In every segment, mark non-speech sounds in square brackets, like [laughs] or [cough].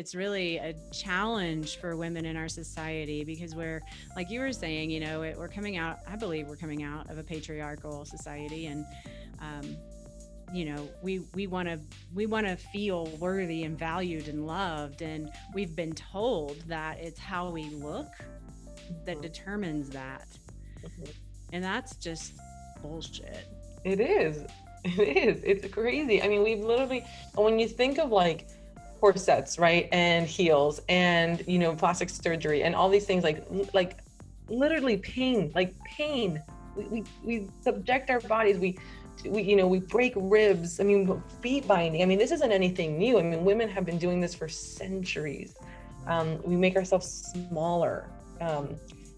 it's really a challenge for women in our society because we're like you were saying you know it, we're coming out i believe we're coming out of a patriarchal society and um, you know we we want to we want to feel worthy and valued and loved. And we've been told that it's how we look that mm-hmm. determines that. Mm-hmm. and that's just bullshit. It is. [laughs] It is. It's crazy. I mean we've literally when you think of like corsets right and heels and you know plastic surgery and all these things like like literally pain like pain. We, we, we subject our bodies we we you know we break ribs i mean feet binding. I mean this isn't anything new. I mean women have been doing this for centuries. Um, we make ourselves smaller. Um,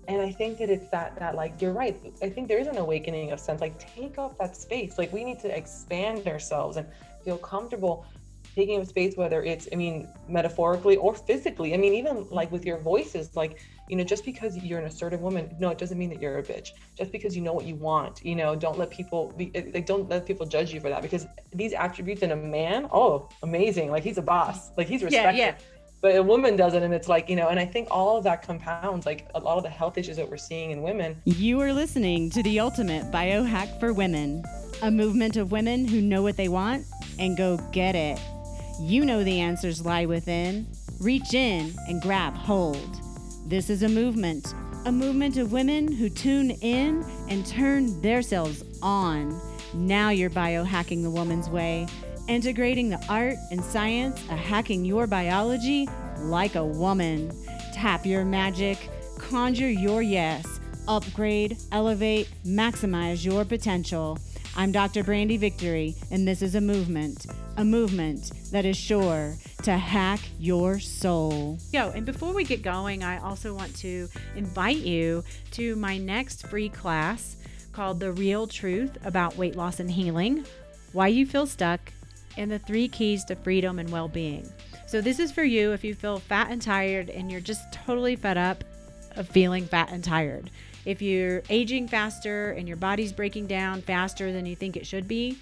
and i think that it's that that like you're right. I think there is an awakening of sense like take up that space. Like we need to expand ourselves and feel comfortable taking up space whether it's i mean metaphorically or physically. I mean even like with your voices like you know just because you're an assertive woman no it doesn't mean that you're a bitch. Just because you know what you want you know don't let people be eh, like don't let people judge you for that because these attributes in a man oh amazing. Like he's a boss. Like he's respected yeah, yeah. but a woman doesn't and it's like you know and i think all of that compounds like a lot of the health issues that we're seeing in women. You are listening to the ultimate biohack for women a movement of women who know what they want and go get it you know the answers lie within reach in and grab hold this is a movement, a movement of women who tune in and turn themselves on. Now you're biohacking the woman's way, integrating the art and science of hacking your biology like a woman. Tap your magic, conjure your yes, upgrade, elevate, maximize your potential. I'm Dr. Brandy Victory, and this is a movement, a movement that is sure to hack your soul. Yo, and before we get going, I also want to invite you to my next free class called The Real Truth About Weight Loss and Healing Why You Feel Stuck, and the Three Keys to Freedom and Well Being. So, this is for you if you feel fat and tired and you're just totally fed up of feeling fat and tired. If you're aging faster and your body's breaking down faster than you think it should be,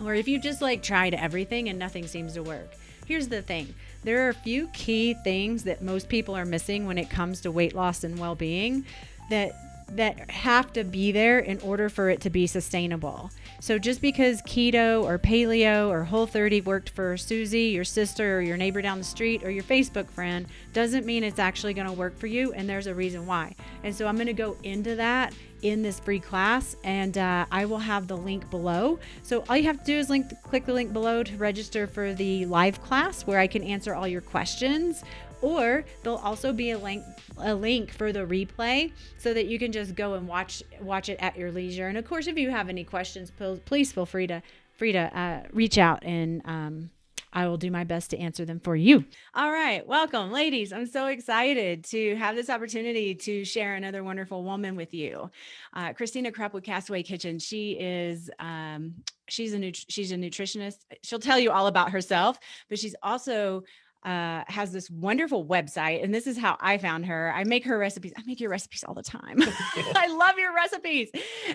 or if you just like tried everything and nothing seems to work. Here's the thing there are a few key things that most people are missing when it comes to weight loss and well being that that have to be there in order for it to be sustainable. So just because keto or paleo or whole 30 worked for Susie, your sister or your neighbor down the street or your Facebook friend doesn't mean it's actually going to work for you and there's a reason why. And so I'm going to go into that in this free class and uh, I will have the link below. So all you have to do is link click the link below to register for the live class where I can answer all your questions or there'll also be a link a link for the replay so that you can just go and watch watch it at your leisure. And of course, if you have any questions, please feel free to free to uh, reach out and um, I will do my best to answer them for you. All right. Welcome, ladies. I'm so excited to have this opportunity to share another wonderful woman with you. Uh, Cristina Curp with Castaway Kitchen. She is, um, she's a, nut- she's a nutritionist. She'll tell you all about herself, but she's also uh, has this wonderful website, and this is how I found her. I make her recipes. I make your recipes all the time. [laughs] [laughs] I love your recipes.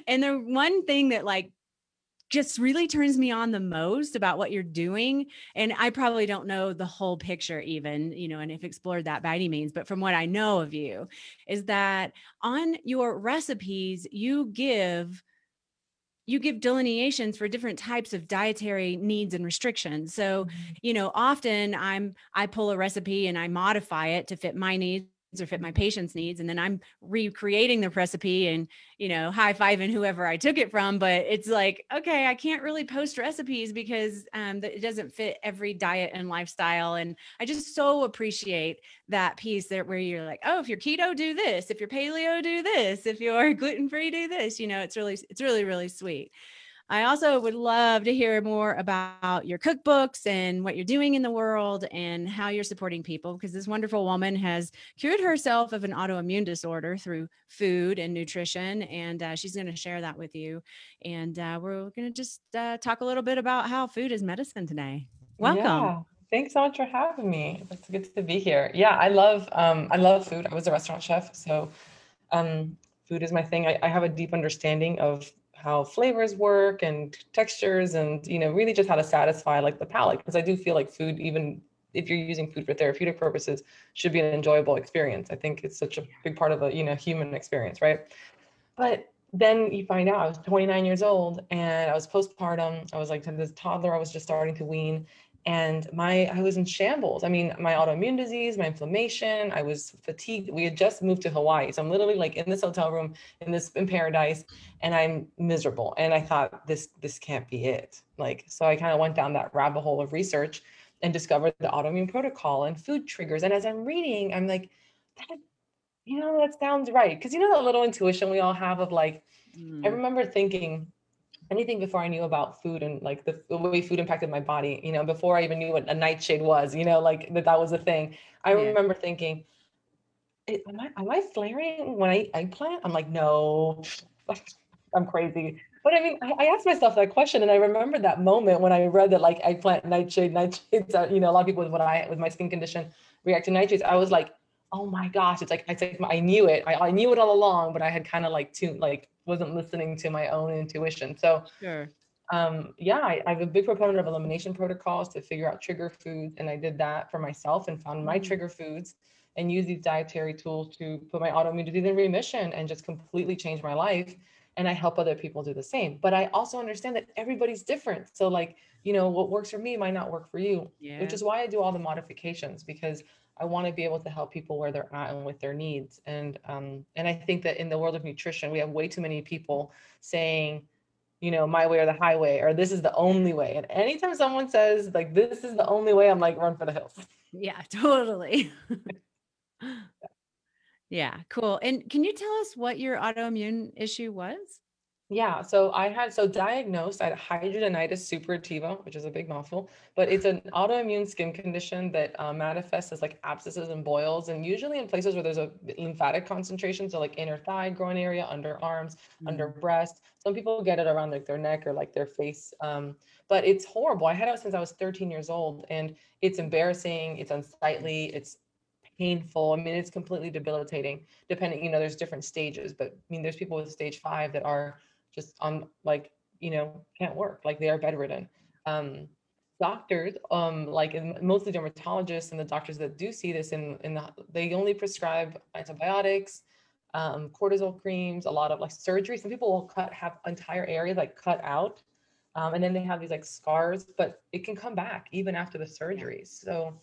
And the one thing that like just really turns me on the most about what you're doing and i probably don't know the whole picture even you know and if explored that by any means but from what i know of you is that on your recipes you give you give delineations for different types of dietary needs and restrictions. So, mm-hmm. you know, often I'm I pull a recipe and I modify it to fit my needs or fit my patient's needs and then i'm recreating the recipe and you know high fiving whoever i took it from but it's like okay i can't really post recipes because um, it doesn't fit every diet and lifestyle and i just so appreciate that piece there where you're like oh if you're keto do this if you're paleo do this if you're [laughs] gluten-free do this you know it's really it's really really sweet I also would love to hear more about your cookbooks and what you're doing in the world and how you're supporting people because this wonderful woman has cured herself of an autoimmune disorder through food and nutrition. And uh, she's going to share that with you. And uh, we're going to just uh, talk a little bit about how food is medicine today. Welcome. Yeah. Thanks so much for having me. It's good to be here. Yeah, I love um, I love food. I was a restaurant chef, so um, food is my thing. I, I have a deep understanding of how flavors work and textures and you know really just how to satisfy like the palate because i do feel like food even if you're using food for therapeutic purposes should be an enjoyable experience. I think it's such a big part of a you know human experience right? But then you find out i was 29 years old and i was postpartum. I was like this toddler i was just starting to wean and my i was in shambles. I mean my autoimmune disease my inflammation i was fatigued. We had just moved to hawaii so i'm literally like in this hotel room in this in paradise and i'm miserable. And i thought this this can't be it. Like so i kind of went down that rabbit hole of research and discovered the autoimmune protocol and food triggers. And as i'm reading i'm like that you know that sounds right. Because you know that little intuition we all have of like mm. i remember thinking anything before I knew about food and like the, the, way food impacted my body, you know, before I even knew what a nightshade was, you know, like that that was a thing. I yeah. remember thinking, am I am I flaring when I eggplant? I'm like, no, [laughs] I'm crazy. But I mean, I, I, asked myself that question, and I remember that moment when I read that like eggplant, nightshade, nightshades. you know, a lot of people with what I with my skin condition react to nightshades. I was like, oh my gosh, it's like I like I knew it. I, I knew it all along, but I had kind of like tuned like wasn't listening to my own intuition. So sure. um, yeah, I, I'm a big proponent of elimination protocols to figure out trigger foods. And I did that for myself and found my mm-hmm. trigger foods and use these dietary tools to put my autoimmune disease in remission and just completely change my life. And I help other people do the same. But I also understand that everybody's different. So like, you know, what works for me might not work for you, yeah. which is why I do all the modifications because I want to be able to help people where they're at and with their needs. And um, and I think that in the world of nutrition, we have way too many people saying, you know, my way or the highway, or this is the only way. And anytime someone says like this is the only way, I'm like, run for the hills. Yeah, [laughs] totally. [laughs] yeah, cool. And can you tell us what your autoimmune issue was? Yeah, so I had so diagnosed I had hidradenitis suppurativa, which is a big mouthful, but it's an autoimmune skin condition that uh, manifests as like abscesses and boils, and usually in places where there's a lymphatic concentration, so like inner thigh, groin area, underarms, mm-hmm. under breast. Some people get it around like their neck or like their face, um, but it's horrible. I had it since I was 13 years old, and it's embarrassing, it's unsightly, it's painful. I mean, it's completely debilitating. Depending, you know, there's different stages, but I mean, there's people with stage five that are just on like you know can't work like they are bedridden. Um, doctors um like mostly dermatologists and the doctors that do see this in in the they only prescribe antibiotics um, cortisol creams a lot of like surgery. Some people will cut have entire areas like cut out um, and then they have these like scars but it can come back even after the surgeries so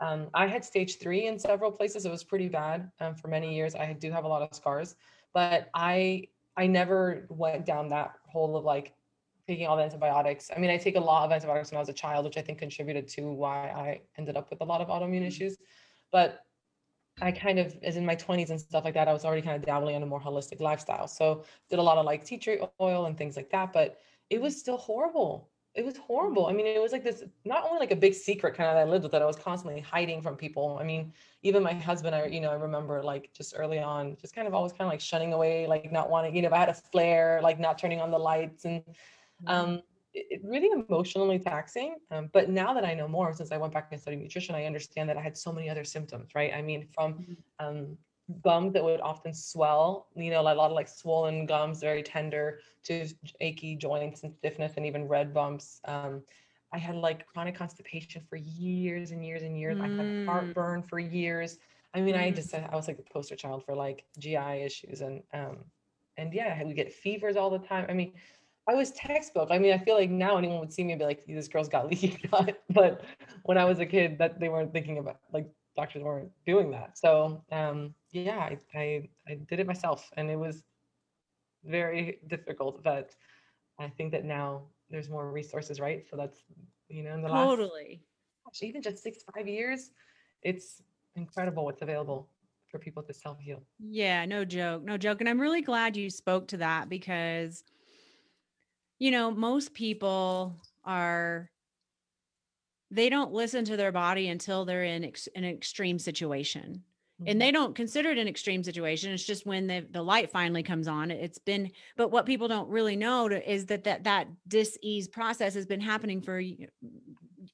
um, i had stage three in several places. It was pretty bad um, for many years. I do have a lot of scars but i I never went down that hole of like taking all the antibiotics. I mean, I take a lot of antibiotics when I was a child, which I think contributed to why I ended up with a lot of autoimmune mm-hmm. issues. But I kind of, as in my 20s and stuff like that, I was already kind of dabbling in a more holistic lifestyle. So did a lot of like tea tree oil and things like that, but it was still horrible it was horrible. I mean, it was like this not only like a big secret kind of that I lived with that I was constantly hiding from people. I mean, even my husband, I you know, I remember like just early on, just kind of always kind of like shunning away, like not wanting, you know, if I had a flare, like not turning on the lights and mm-hmm. um it, really emotionally taxing. Um, but now that I know more, since I went back and studied nutrition, I understand that I had so many other symptoms, right? I mean, from mm-hmm. um, gums that would often swell, you know, a lot of like swollen gums, very tender to achy joints and stiffness and even red bumps. Um, I had like chronic constipation for years and years and years. Mm. I had mm. heartburn for years. I mean, mm. I just I was like the poster child for like GI issues and um and yeah, we get fevers all the time. I mean, I was textbook. I mean, I feel like now anyone would see me and be like, "This girl's got [laughs] leaky gut," but when I was a kid, that they weren't thinking about like doctors weren't doing that. So um, yeah, I, I, I did it myself, and it was very difficult. But I think that now there's more resources, right? So that's you know in the last totally gosh, even just six five years, it's incredible what's available for people to self heal. Yeah, no joke, no joke, and I'm really glad you spoke to that because you know most people are they don't listen to their body until they're in ex- an extreme situation and mm-hmm. they don't consider it an extreme situation it's just when the, the light finally comes on it's been but what people don't really know is that that that dis-ease process has been happening for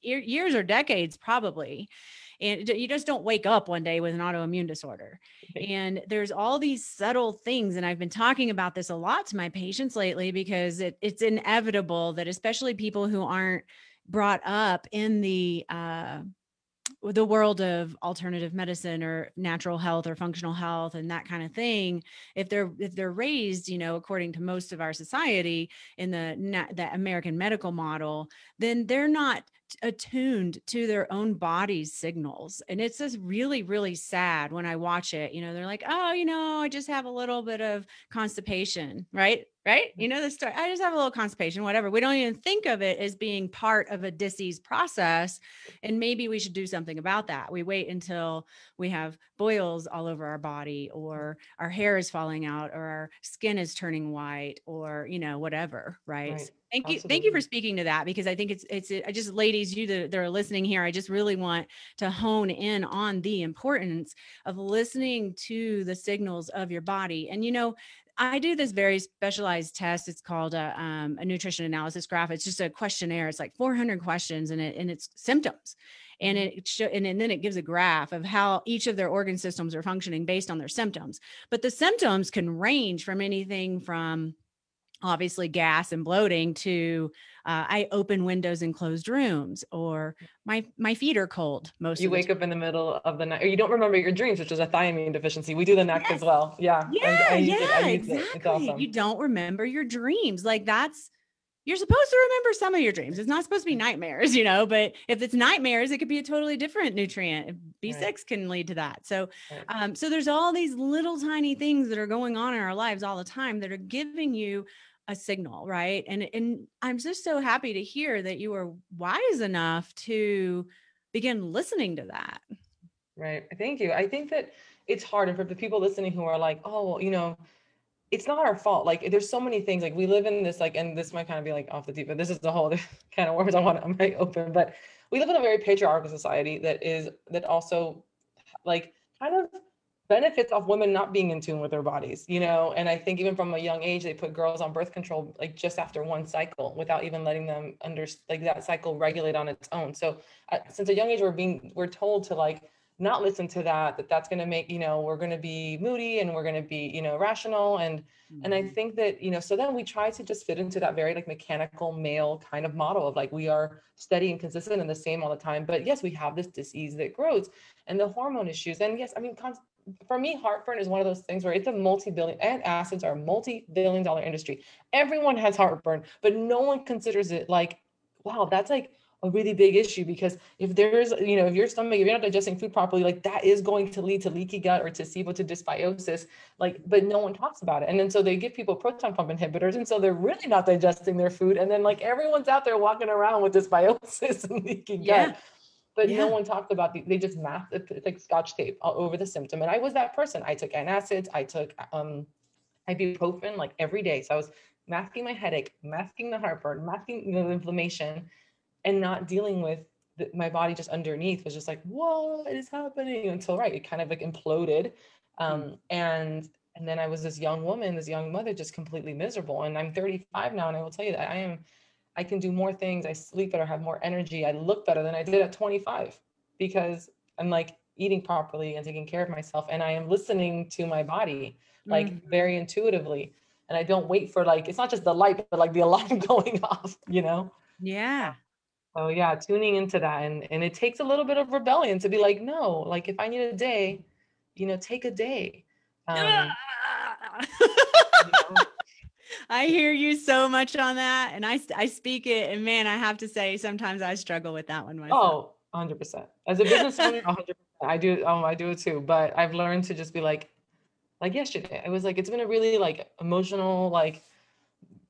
years or decades probably and you just don't wake up one day with an autoimmune disorder and there's all these subtle things and i've been talking about this a lot to my patients lately because it, it's inevitable that especially people who aren't brought up in the uh, the world of alternative medicine or natural health or functional health and that kind of thing if they're if they're raised you know according to most of our society in the the american medical model then they're not attuned to their own body's signals and it's just really really sad when i watch it you know they're like oh you know i just have a little bit of constipation right right? Mm-hmm. You know the story. I just have a little constipation, whatever. We don't even think of it as being part of a disease process. And maybe we should do something about that. We wait until we have boils all over our body, or our hair is falling out, or our skin is turning white, or, you know, whatever. Right. right. Thank you. Absolutely. Thank you for speaking to that because I think it's, it's, I just, ladies, you that are listening here, I just really want to hone in on the importance of listening to the signals of your body. And, you know, I do this very specialized test. It's called a, um, a nutrition analysis graph. It's just a questionnaire. It's like 400 questions and it and it's symptoms, and mm-hmm. it show, and, and then it gives a graph of how each of their organ systems are functioning based on their symptoms. But the symptoms can range from anything from obviously gas and bloating to uh, I open windows in closed rooms or my my feet are cold most you wake up in the middle of the night or you don't remember your dreams which is a thiamine deficiency we do the neck yes. as well yeah yeah, I, I yeah exactly awesome. you don't remember your dreams like that's you're supposed to remember some of your dreams. It's not supposed to be nightmares, you know, but if it's nightmares, it could be a totally different nutrient. B6 right. can lead to that. So, right. um, so there's all these little tiny things that are going on in our lives all the time that are giving you a signal, right? And and I'm just so happy to hear that you were wise enough to begin listening to that. Right. Thank you. I think that it's hard and for the people listening who are like, "Oh, you know, it's not our fault. Like there's so many things. Like we live in this like, and this might kind of be like off the deep, but this is the whole kind [laughs] of words I want. I might open, but we live in a very patriarchal society that is that also like kind of benefits of women not being in tune with their bodies, you know. And I think even from a young age, they put girls on birth control like just after one cycle without even letting them under like that cycle regulate on its own. So uh, since a young age, we're being we're told to like not listen to that that that's going to make you know we're going to be moody and we're going to be you know rational and mm-hmm. and i mm-hmm. think that you know so then we try to just fit into that very like mechanical male kind of model of like we are steady and consistent and the same all the time but yes we have this disease that grows and the hormone issues and yes i mean for me, heartburn is one of those things where it's a multi-billion and acids are a multi-billion dollar industry. Everyone has heartburn, but no one considers it like, wow, that's like a really big issue because if there's, you know, if your stomach, if you're not digesting food properly, like that is going to lead to leaky gut or to to dysbiosis. Like, but no one talks about it. And then so they give people proton pump inhibitors. And so they're really not digesting their food. And then like everyone's out there walking around with dysbiosis [laughs] and leaky yeah. gut but yeah. no one talked about the, they just math it's like scotch tape all over the symptom and i was that person i took antacids i took um ibuprofen like every day so i was masking my headache masking the heartburn masking the inflammation and not dealing with the, my body just underneath was just like what is happening until right it kind of like imploded um mm. and and then i was this young woman this young mother just completely miserable and i'm 35 now and i will tell you that i am I can do more things. I sleep better, have more energy. I look better than I did at 25 because I'm like eating properly and taking care of myself. And I am listening to my body like mm-hmm. very intuitively. And I don't wait for like, it's not just the light, but like the alarm [laughs] going off, you know? Yeah. So yeah, tuning into that. And, and it takes a little bit of rebellion to be like, no, like if I need a day, you know, take a day. [laughs] Um, you know, I hear you so much on that. And I, I speak it. And man, I have to say, sometimes I struggle with that one myself. Oh, 100%. As a business owner, 100%. I do. Um, I do it too. But I've learned to just be like, like yesterday, I was like, it's been a really like emotional, like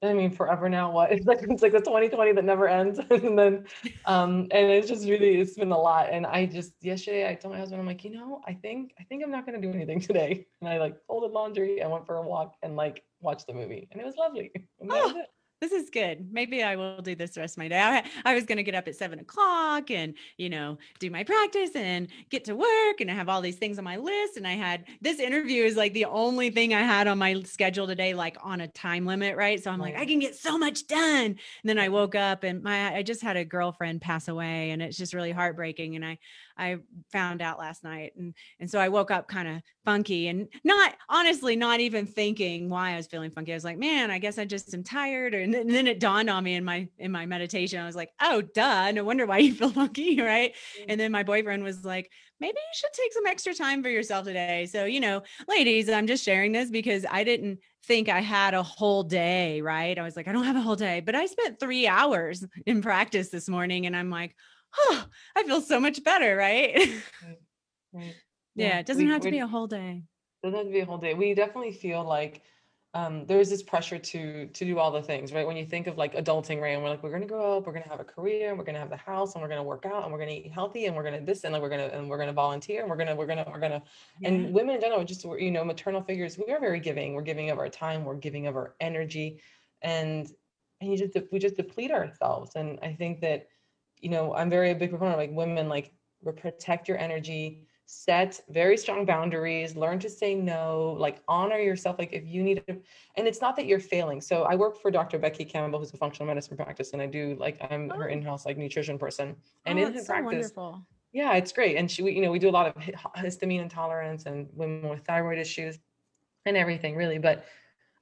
I mean, forever now. What [laughs] it's like it's like the 2020 that never ends, [laughs] and then, um, and it's just really it's been a lot. And I just yesterday I told my husband I'm like, you know, I think I think I'm not gonna do anything today. [laughs] And I like folded laundry, I went for a walk, and like watched the movie, and it was lovely. Oh, this is good. Maybe I will do this the rest of my day. I, I was going to get up at seven o'clock and, you know, do my practice and get to work and I have all these things on my list. And I had this interview is like the only thing I had on my schedule today, like on a time limit. Right. So I'm like, I can get so much done. And then I woke up and my, I just had a girlfriend pass away and it's just really heartbreaking. And I, I found out last night. And and so I woke up kind of funky and not honestly not even thinking why I was feeling funky. I was like, man, I guess I just am tired. And then, and then it dawned on me in my in my meditation. I was like, oh duh, no wonder why you feel [laughs] funky, right? Mm. And then my boyfriend was like, maybe you should take some extra time for yourself today. So, you know, ladies, I'm just sharing this because I didn't think I had a whole day, right? I was like, I don't have a whole day, but I spent three hours in practice this morning and I'm like, oh, I feel so much better, right? [laughs] Right. right. yeah, Yeah, it doesn't we- have to be a whole day. doesn't have to be a whole day. We definitely feel like um, there's this pressure to to do all the things, right? When you think of like adulting, right? And we're like, we're gonna grow up, we're gonna have a career, and we're gonna have the house, and we're gonna work out, and we're gonna eat healthy, and we're gonna this, and like we're gonna and we're gonna volunteer, and we're gonna we're gonna we're gonna Yeah. and women in general, just you know, maternal figures, we are very giving. We're giving of our time, we're giving of our energy, and and you just we just deplete ourselves. And I think that, you know, I'm very a big proponent of like women like protect your energy, set very strong boundaries, learn to say no, like honor yourself. Like if you need to, and it's not that you're failing. So I work for Dr. Becky Campbell, who's a functional medicine practice, and I do like I'm her Oh. in-house like nutrition person. And oh, in her so practice, wonderful. yeah, it's great. And she, we, you know, we do a lot of histamine intolerance and women with thyroid issues and everything really. But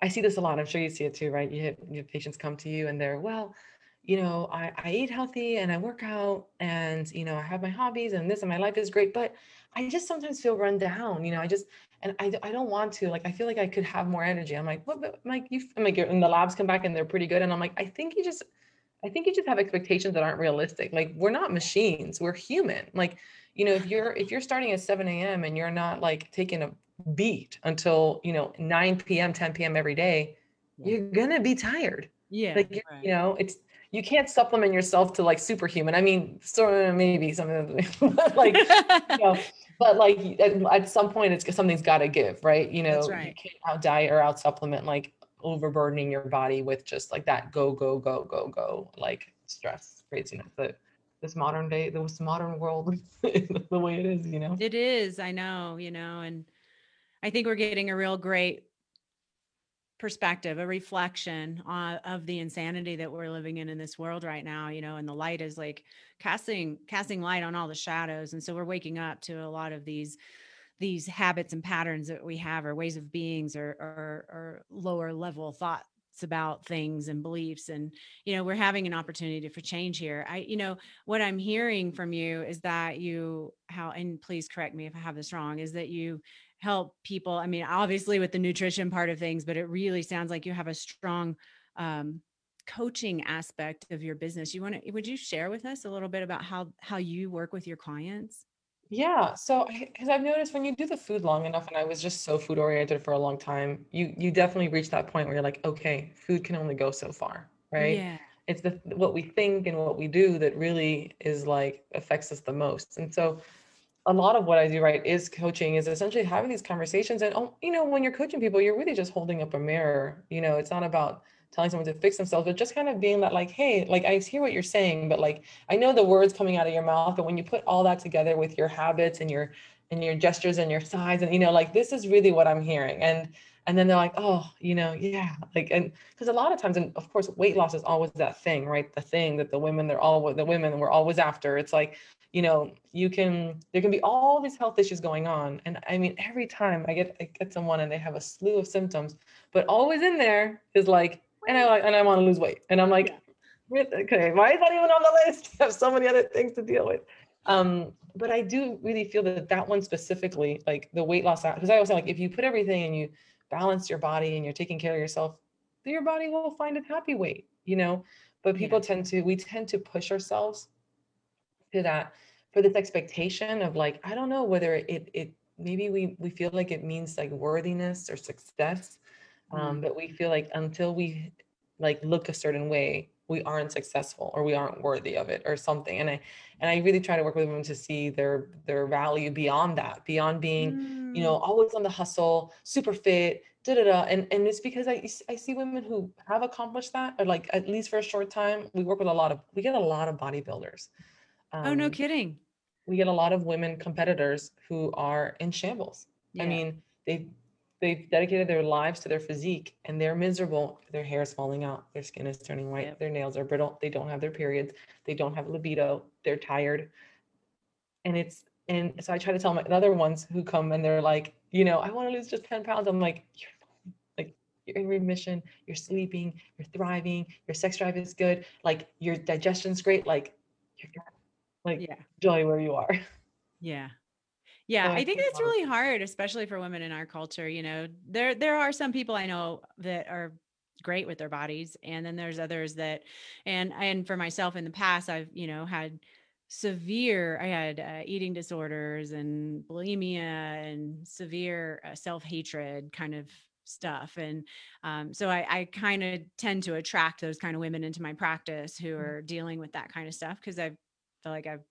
I see this a lot. I'm sure you see it too, right? You have, you have patients come to you and they're, well, you know, I, I eat healthy and I work out and, you know, I have my hobbies and this and my life is great, but I just sometimes feel run down, you know, I just, and I, I don't want to, like, I feel like I could have more energy. I'm like, what, but I'm like, you, I'm like, and the labs come back and they're pretty good. And I'm like, I think you just, I think you just have expectations that aren't realistic. Like we're not machines, we're human. Like, you know, if you're if you're starting at 7 a.m. and you're not like taking a beat until you know 9 p.m., 10 p.m. every day, you're gonna be tired. Yeah. Like right. you know, it's you can't supplement yourself to like superhuman. I mean, sort of maybe something [laughs] like you know, [laughs] but like at, at some point it's something's got to give, right? You know, That's you can't out diet or out supplement like overburdening your body with just like that go go go go go like stress craziness that this modern day this modern world [laughs] the way it is you know It is, I know, you know, and I think we're getting a real great perspective, a reflection uh, of the insanity that we're living in in this world right now, you know, and the light is like casting casting light on all the shadows. And so we're waking up to a lot of these these habits and patterns that we have or ways of beings or or, or lower level thoughts about things and beliefs. And you know we're having an opportunity for change here. I you know what i'm hearing from you is that you how and please correct me if i have this wrong is that you help people i mean obviously with the nutrition part of things but it really sounds like you have a strong um, coaching aspect of your business. You want to would you share with us a little bit about how how you work with your clients? Yeah so because i've noticed when you do the food long enough and i was just so food oriented for a long time you you definitely reach that point where you're like okay food can only go so far right? Yeah. It's the what we think and what we do that really is like affects us the most. And so a lot of what i do right is coaching is essentially having these conversations. And oh, you know when you're coaching people you're really just holding up a mirror. You know it's not about telling someone to fix themselves but just kind of being that like hey like i hear what you're saying but like i know the words coming out of your mouth but when you put all that together with your habits and your and your gestures and your size and you know like this is really what i'm hearing. And and then they're like oh you know yeah like and because a lot of times and of course weight loss is always that thing right? The thing that the women they're all the women we're always after. It's like you know you can there can be all these health issues going on and i mean every time i get i get someone and they have a slew of symptoms but always in there is like and i like and i want to lose weight and i'm like okay why is that even on the list? [laughs] I have so many other things to deal with. Um but i do really feel that that one specifically like the weight loss because i always say like if you put everything and you balance your body and you're taking care of yourself your body will find a happy weight you know? But people Yeah. tend to we tend to push ourselves to that for this expectation of like i don't know whether it it maybe we we feel like it means like worthiness or success um, Mm. but we feel like until we like look a certain way we aren't successful or we aren't worthy of it or something and i and i really try to work with women to see their their value beyond that beyond being you know Mm. always on the hustle super fit da da da and and it's because i i see women who have accomplished that or like at least for a short time we work with a lot of we get a lot of bodybuilders oh no um, kidding we get a lot of women competitors who are in shambles. I mean, they they've dedicated their lives to their physique and they're miserable. Their hair is falling out, their skin is turning white, Yep. their nails are brittle, they don't have their periods, they don't have libido, they're tired. and it's and so I try to tell my the other ones who come and they're like, you know, I want to lose just 10 pounds. I'm like, you're like you're in remission, you're sleeping, you're thriving, your sex drive is good, like your digestion's great, like. Like Yeah. enjoy where you are. [laughs] Yeah. Yeah, I think think it's a lot of really hard, especially for women in our culture. You know, there there are some people I know that are great with their bodies, and then there's others that, and and for myself in the past, I've you know had severe. I had uh, eating disorders and bulimia and severe uh, self hatred kind of stuff, and um, so I, I kind of tend to attract those kind of women into my practice who Mm. are dealing with that kind of stuff because I feel like I've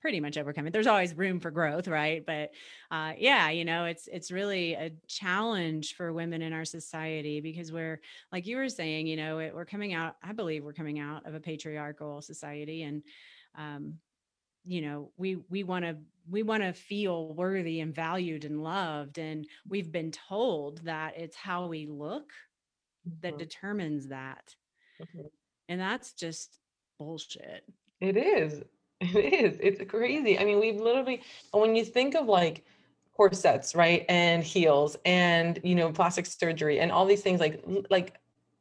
pretty much overcome it. There's always room for growth, right? But uh, yeah, you know, it's it's really a challenge for women in our society because we're, like you were saying, you know, it, we're coming out. I believe we're coming out of a patriarchal society, and um, you know, we we want to we want to feel worthy and valued and loved, and we've been told that it's how we look that Mhm, determines that, mhm. and that's just bullshit. It is. [laughs] It is. It's crazy. I mean, we've literally, when you think of like corsets, right, and heels, and you know, plastic surgery, and all these things, like, like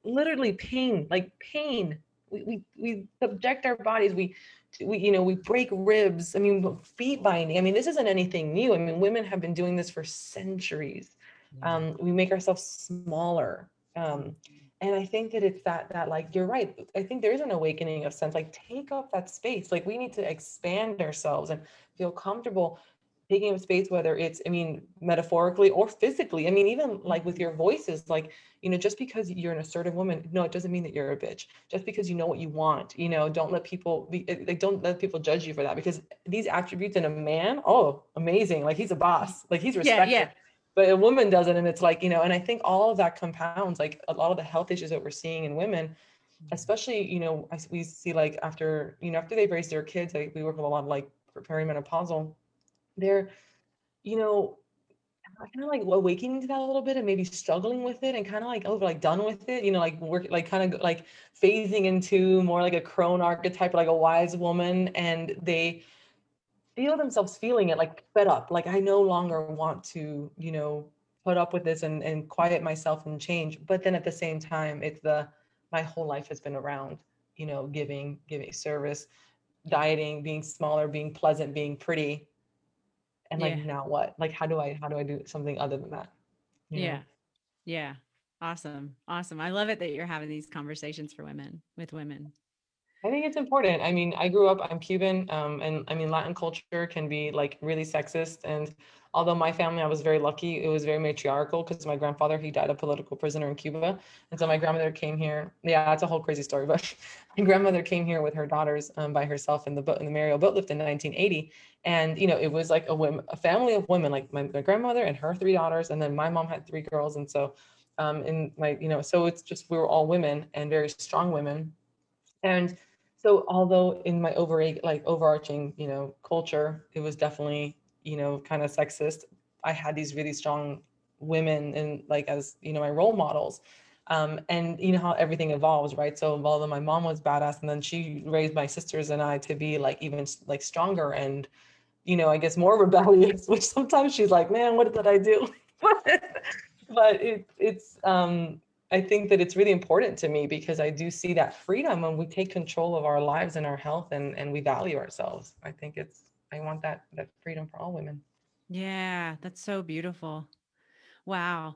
literally pain, like pain. We we we subject our bodies. We we you know we break ribs. I mean, feet binding. I mean, this isn't anything new. I mean, women have been doing this for centuries. Um, we make ourselves smaller. Um, and i think that it's that that like you're right i think there is an awakening of sense like take up that space like we need to expand ourselves and feel comfortable taking up space whether it's i mean metaphorically or physically i mean even like with your voices like you know just because you're an assertive woman no it doesn't mean that you're a bitch just because you know what you want you know don't let people be eh, like don't let people judge you for that because these attributes in a man oh amazing like he's a boss like he's Yeah, respected yeah. But a woman doesn't and it's like you know and i think all of that compounds like a lot of the health issues that we're seeing in women mm-hmm. especially you know I, we see like after you know after they've raised their kids like we work with a lot of like perimenopausal they're you know kind of like awakening to that a little bit and maybe struggling with it and kind of like oh like done with it you know like work like kind of like phasing into more like a crone archetype like a wise woman and they feel themselves feeling it like fed up like i no longer want to you know put up with this and, and quiet myself and change but then at the same time it's the my whole life has been around you know giving giving service dieting being smaller being pleasant being pretty and like Yeah. now what like how do i how do i do something other than that you know? Yeah. Yeah. Awesome. Awesome. I love it that you're having these conversations for women with women. I think it's important. I mean, I grew up, I'm Cuban, um, and I mean, Latin culture can be like really sexist. And although my family, I was very lucky, it was very matriarchal because my grandfather, he died a political prisoner in Cuba. And so my grandmother came here. Yeah, that's a whole crazy story, [laughs] but my grandmother came here with her daughters um, by herself in the boat in the Mariel boat lift in 1980. And, you know, it was like a a family of women, like my, my grandmother and her three daughters. And then my mom had three girls. And so, um, in my, you know, so it's just, we were all women and very strong women. And so although in my over like overarching, you know, culture, it was definitely, you know, kind of sexist, I had these really strong women and like as, you know, my role models. Um, and you know how everything evolves, right? So although my mom was badass and then she raised my sisters and I to be like even like stronger and, you know, I guess more [laughs] rebellious, which sometimes she's like, man, what did I do? [laughs] but it, it's um I think that it's really important to me because I do see that freedom when we take control of our lives and our health and, and we value ourselves. I think it's I want that that freedom for all women. Yeah. That's so beautiful. Wow.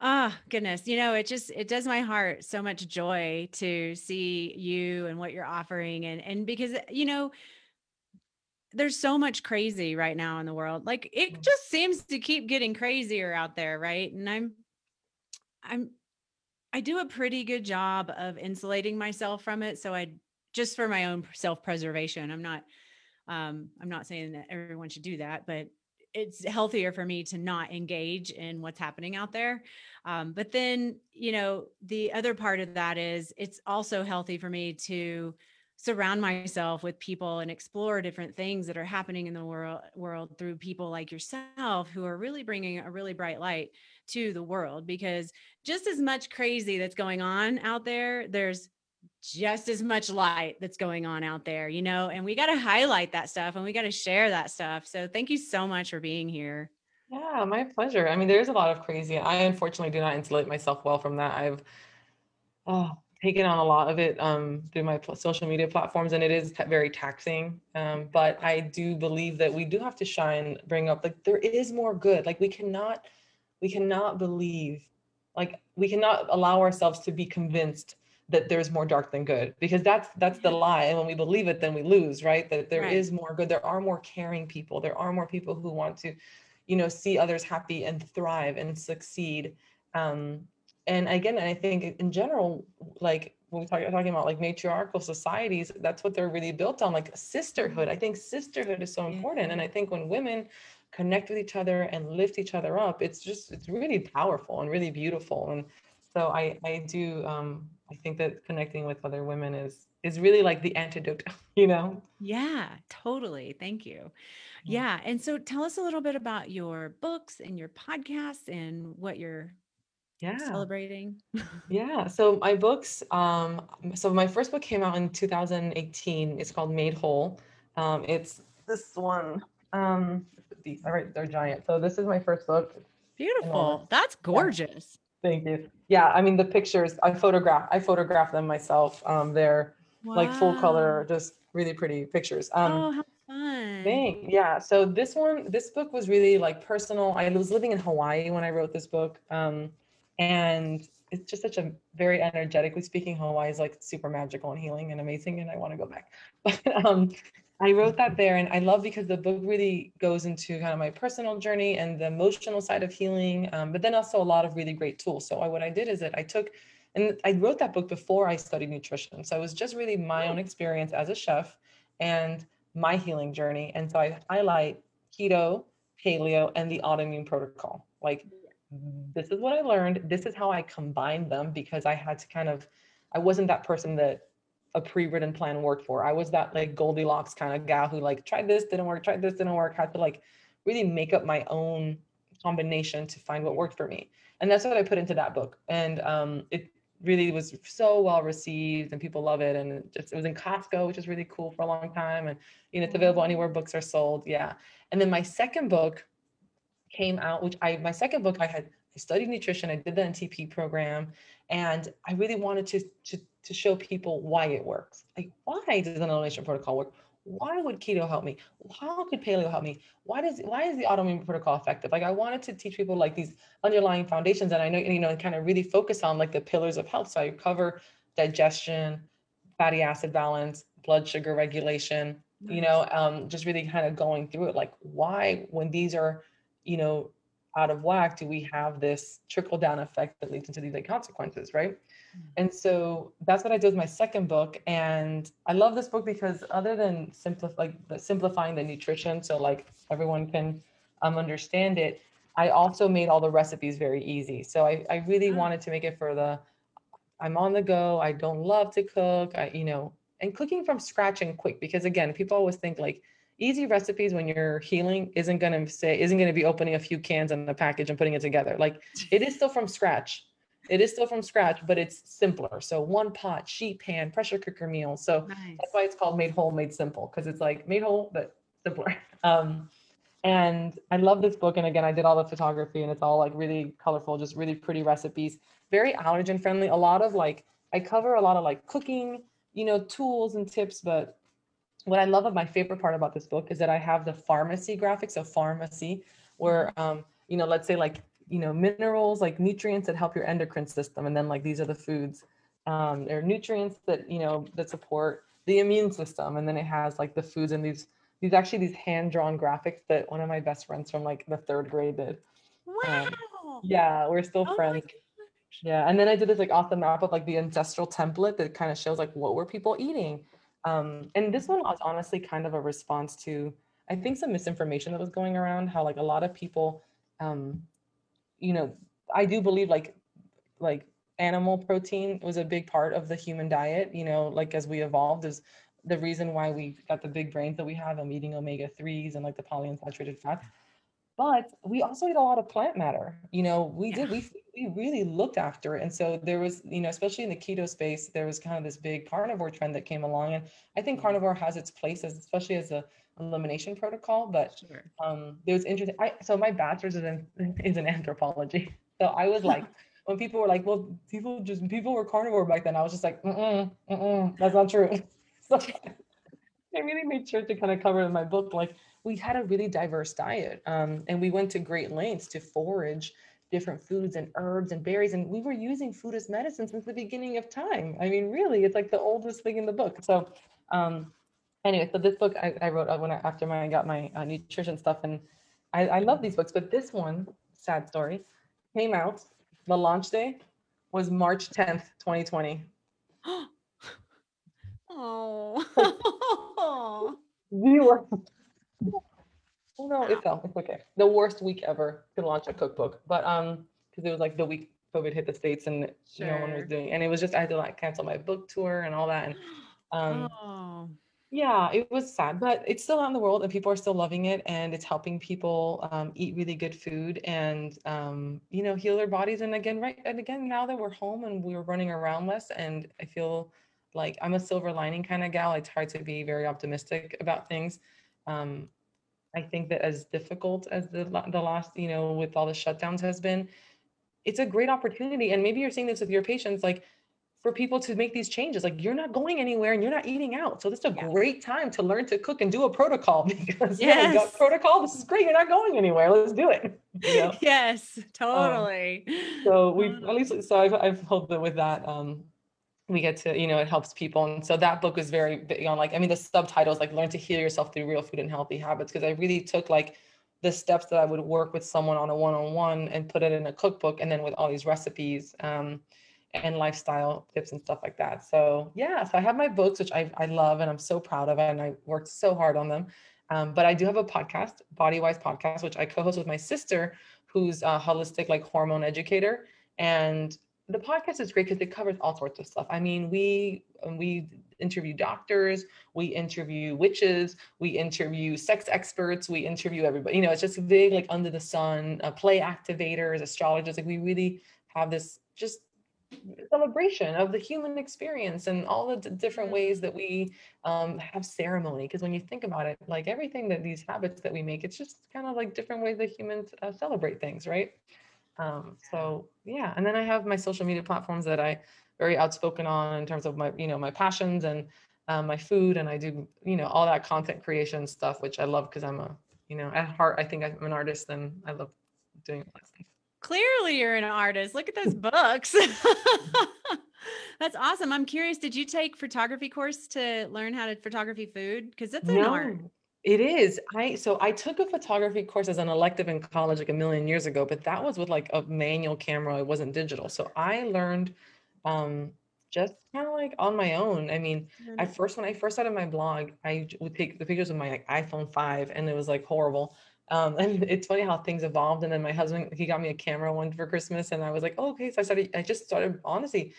Ah, goodness. You know, it just it does my heart so much joy to see you and what you're offering and and because you know, there's so much crazy right now in the world. Like it Mm. just seems to keep getting crazier out there, right? And I'm I'm I do a pretty good job of insulating myself from it. So I just for my own self-preservation. I'm not um I'm not saying that everyone should do that, but it's healthier for me to not engage in what's happening out there. Um, but then, you know, the other part of that is it's also healthy for me to surround myself with people and explore different things that are happening in the world world through people like yourself who are really bringing a really bright light to the world because just as much crazy that's going on out there there's just as much light that's going on out there, you know, and we got to highlight that stuff and we got to share that stuff. So thank you so much for being here. Yeah, my pleasure. I mean, there's a lot of crazy. I unfortunately do not insulate myself well from that. I've oh, taken on a lot of it um, through my social media platforms, and it is very taxing. Um, but I do believe that we do have to shine, bring up like there is more good. Like we cannot, we cannot believe, like we cannot allow ourselves to be convinced that there's more dark than good because that's that's the lie. And when we believe it then we lose right? That there right. is more good. There are more caring people. There are more people who want to you know see others happy and thrive and succeed. Um and again i think in general like when we talk talking about like matriarchal societies that's what they're really built on like sisterhood. I think sisterhood is so important. And i think when women connect with each other and lift each other up it's just it's really powerful and really beautiful and so i i do um i think that connecting with other women is is really like the antidote [laughs] you know? Yeah totally thank you. Yeah. And so tell us a little bit about your books and your podcasts and what you're yeah. celebrating. Yeah so my books um so my first book came out in 2018 it's called made whole. Um it's this one um these all right they're giant so this is my first book beautiful that's gorgeous yeah. thank you yeah i mean the pictures i photograph i photograph them myself um they're wow. like full color just really pretty pictures um oh, how fun. Thanks. Yeah. So this one, this book was really like personal. I was living in Hawaii when I wrote this book. Um, and it's just such a very energetically speaking hawaii is like super magical and healing and amazing and i want to go back [laughs] but um i wrote that there and i love because the book really goes into kind of my personal journey and the emotional side of healing um, but then also a lot of really great tools. So I, what i did is that i took and i wrote that book before i studied nutrition. So it was just really my own experience as a chef and my healing journey. And so i highlight keto paleo and the autoimmune protocol. Like this is what I learned. This is how I combined them because I had to kind of, I wasn't that person that a pre-written plan worked for. I was that like Goldilocks kind of gal who like tried this, didn't work, tried this, didn't work, had to like really make up my own combination to find what worked for me. And that's what I put into that book. And um, it really was so well received and people love it. And it, just, it was in Costco, which is really cool for a long time. And, you know, it's available anywhere books are sold. Yeah. And then my second book, came out, which I my second book I had I studied nutrition, I did the NTP program, and I really wanted to to to show people why it works. Like why does an elimination protocol work? Why would keto help me? How could paleo help me? Why does why is the autoimmune protocol effective? Like I wanted to teach people like these underlying foundations, and I know you know and kind of really focus on like the pillars of health. So I cover digestion, fatty acid balance, blood sugar regulation. You know, um, just really kind of going through it, like why when these are you know, out of whack, do we have this trickle down effect that leads into these like consequences, right? Mm-hmm. And so that's what I did with my second book. And I love this book because other than simplify like the, simplifying the nutrition, so like everyone can um, understand it, I also made all the recipes very easy. So I, I really ah. wanted to make it for the I'm on the go. I don't love to cook. I, you know, and cooking from scratch and quick because again, people always think like easy recipes when you're healing isn't going to say isn't going to be opening a few cans in the package and putting it together. Like it is still from scratch. It is still from scratch but it's simpler. So one pot sheet pan pressure cooker meal so nice. that's why it's called made whole made simple because it's like made whole but simpler. [laughs] Um and i love this book and again i did all the photography and it's all like really colorful just really pretty recipes. Very allergen friendly a lot of like i cover a lot of like cooking you know tools and tips but what I love of my favorite part about this book is that I have the pharmacy graphics, of pharmacy, where mm-hmm. um, you know, let's say like you know, minerals, like nutrients that help your endocrine system, and then like these are the foods. Um, are nutrients that you know that support the immune system, and then it has like the foods and these these actually these hand drawn graphics that one of my best friends from like the third grade did. Wow. Um, yeah, we're still oh friends. Yeah, and then I did this like off the map of like the ancestral template that kind of shows like what were people eating um, and this one was honestly kind of a response to, I think, some misinformation that was going around. How like a lot of people, um, you know, I do believe like, like animal protein was a big part of the human diet. You know, like as we evolved, is the reason why we got the big brains that we have. I'm eating omega threes and like the polyunsaturated fats. But we also eat a lot of plant matter. You know, we yeah. did we we really looked after it. And so there was, you know, especially in the keto space, there was kind of this big carnivore trend that came along. And I think carnivore has its place as especially as a elimination protocol. But Sure. um there was interesting. I so my bachelor's is in [laughs] is in anthropology. So I was like, [laughs] when people were like, well, people just people were carnivore back then, I was just like, mm-mm, mm-mm, that's not true. [laughs] So I really made sure to kind of cover in my book, like we had a really diverse diet. Um, and we went to great lengths to forage different foods and herbs and berries. And we were using food as medicine since the beginning of time. I mean, really, it's like the oldest thing in the book. So um, anyway, so this book I, I wrote uh, when I, after my, I got my uh, nutrition stuff. And I, I love these books, but this one, sad story, came out. The launch day was March 10th, 2020. oh. We were. Oh no, it fell. It's okay. The worst week ever to launch a cookbook, but um, because it was like the week COVID hit the states and no one was doing, and it was just I had to like cancel my book tour and all that, and [gasps] um, oh. yeah, it was sad, but it's still out in the world and people are still loving it, and it's helping people um, eat really good food and um, you know heal their bodies. And again, right, and again, now that we're home and we're running around less, and I feel like I'm a silver lining kind of gal. I try to be very optimistic about things. Um, I think that as difficult as the the last, you know, with all the shutdowns has been, it's a great opportunity. And maybe you're seeing this with your patients, like for people to make these changes. Like you're not going anywhere and you're not eating out. So this is a Yeah. great time to learn to cook and do a protocol [laughs] because yeah, you got Yes. protocol. This is great. You're not going anywhere. Let's do it. You [laughs] know? Yes, totally. so we at least so I've, I've hoped that with that um we get to you know it helps people and so that book was very big on like i mean the subtitles like learn to heal yourself through real food and healthy habits because i really took like the steps that i would work with someone on a one-on-one and put it in a cookbook and then with all these recipes um and lifestyle tips and stuff like that. So yeah so i have my books which i, I love and i'm so proud of and i worked so hard on them. Um, but i do have a podcast body wise podcast which i co-host with my sister who's a holistic like hormone educator and the podcast is great because it covers all sorts of stuff. I mean, we um, we interview doctors, we interview witches, we interview sex experts, we interview everybody. You know, it's just big like under the sun. Uh, play activators, astrologers. Like we really have this just celebration of the human experience and all the d- different ways that we um, have ceremony. Because when you think about it, like everything that these habits that we make, it's just kind of like different ways that humans uh, celebrate things, right? Um, so yeah, and then I have my social media platforms that I very outspoken on in terms of my, you know, my passions and um, my food, and I do, you know, all that content creation stuff, which I love because I'm a, you know, at heart, I think I'm an artist and I love doing all that stuff. Clearly, you're an artist. Look at those [laughs] books. [laughs] That's awesome. I'm curious. Did you take photography course to learn how to photography food? Because that's an art. It is. I so I took a photography course as an elective in college like a million years ago, but that was with like a manual camera. It wasn't digital. So I learned um just kind of like on my own. I mean, I first when I first started my blog, I would take the pictures with my like, iPhone 5 and it was like horrible. Um, [laughs] and it's funny how things evolved. And then my husband, he got me a camera one for Christmas and I was like, oh, okay. So I started, I just started honestly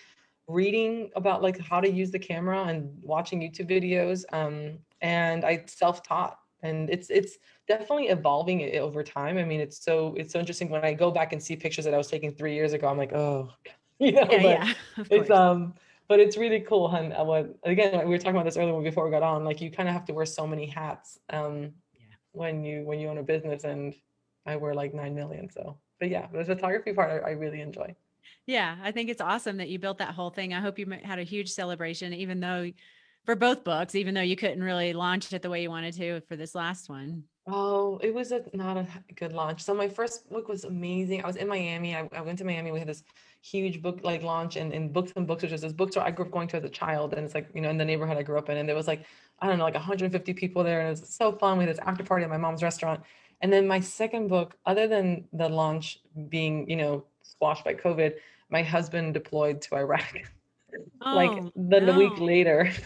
reading about like how to use the camera and watching YouTube videos. Um, and I self-taught and it's it's definitely evolving over time. I mean, it's so it's so interesting when I go back and see pictures that I was taking three years ago. I'm like, oh, [laughs] you know, Yeah, but yeah. [laughs] It's course. um, but it's really cool. And uh, what again, we were talking about this earlier before we got on. Like you kind of have to wear so many hats um Yeah. when you when you own a business, and I wear like nine million. So, but yeah, the photography part I, I really enjoy. Yeah, I think it's awesome that you built that whole thing. I hope you had a huge celebration, even though for both books, even though you couldn't really launch it the way you wanted to for this last one. Oh, it was a not a good launch. So my first book was amazing. I was in Miami. I, I went to Miami. We had this huge book like launch and in Books and Books, which is this bookstore I grew up going to as a child. And it's like, you know, in the neighborhood I grew up in. And there was like, I don't know, like 150 people there. And it was so fun. We had this after party at my mom's restaurant. And then my second book, other than the launch being, you know, squashed by COVID, my husband deployed to Iraq [laughs] like Oh, then the week later. [laughs]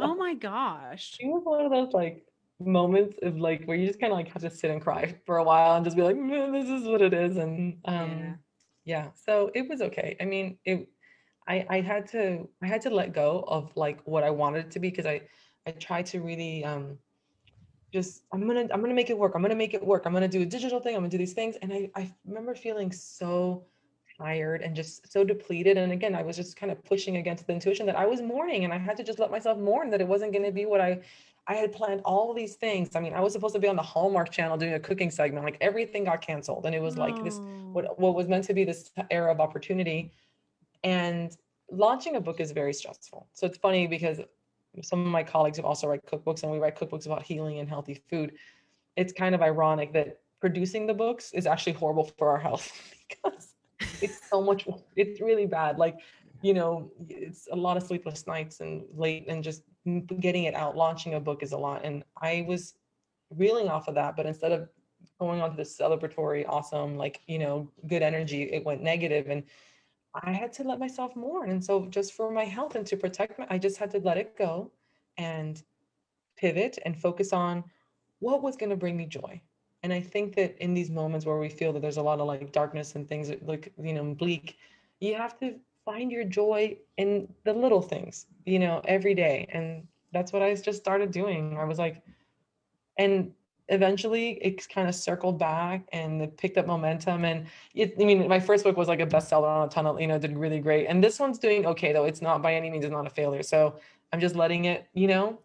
Oh [laughs] my gosh. It was one of those like moments of like where you just kind of like have to sit and cry [laughs] for a while and just be like, this is what it is. And Yeah. um yeah, so it was okay. I mean, it I I had to I had to let go of like what I wanted it to be because I I tried to really um just I'm gonna I'm gonna make it work. I'm gonna make it work. I'm gonna do a digital thing. I'm gonna do these things. And I I remember feeling so tired and just so depleted. And again, I was just kind of pushing against the intuition that I was mourning and I had to just let myself mourn that it wasn't going to be what I I had planned all these things. I mean, I was supposed to be on the Hallmark channel doing a cooking segment. Like everything got canceled. And it was like this what what was meant to be this era of opportunity. And launching a book is very stressful. So it's funny because some of my colleagues have also write cookbooks and we write cookbooks about healing and healthy food. It's kind of ironic that producing the books is actually horrible for our [laughs] health because it's so much it's really bad like you know it's a lot of sleepless nights and late and just getting it out launching a book is a lot and i was reeling off of that but instead of going on to this celebratory awesome like you know good energy it went negative and i had to let myself mourn and so just for my health and to protect my i just had to let it go and pivot and focus on what was going to bring me joy and i think that in these moments where we feel that there's a lot of like darkness and things that look you know bleak you have to find your joy in the little things you know every day. And that's what i just started doing. I was like and eventually it kind of circled back and it picked up momentum. And it, i mean my first book was like a bestseller on a ton of you know did really great. And this one's doing okay though. It's not by any means it's not a failure. So i'm just letting it you know?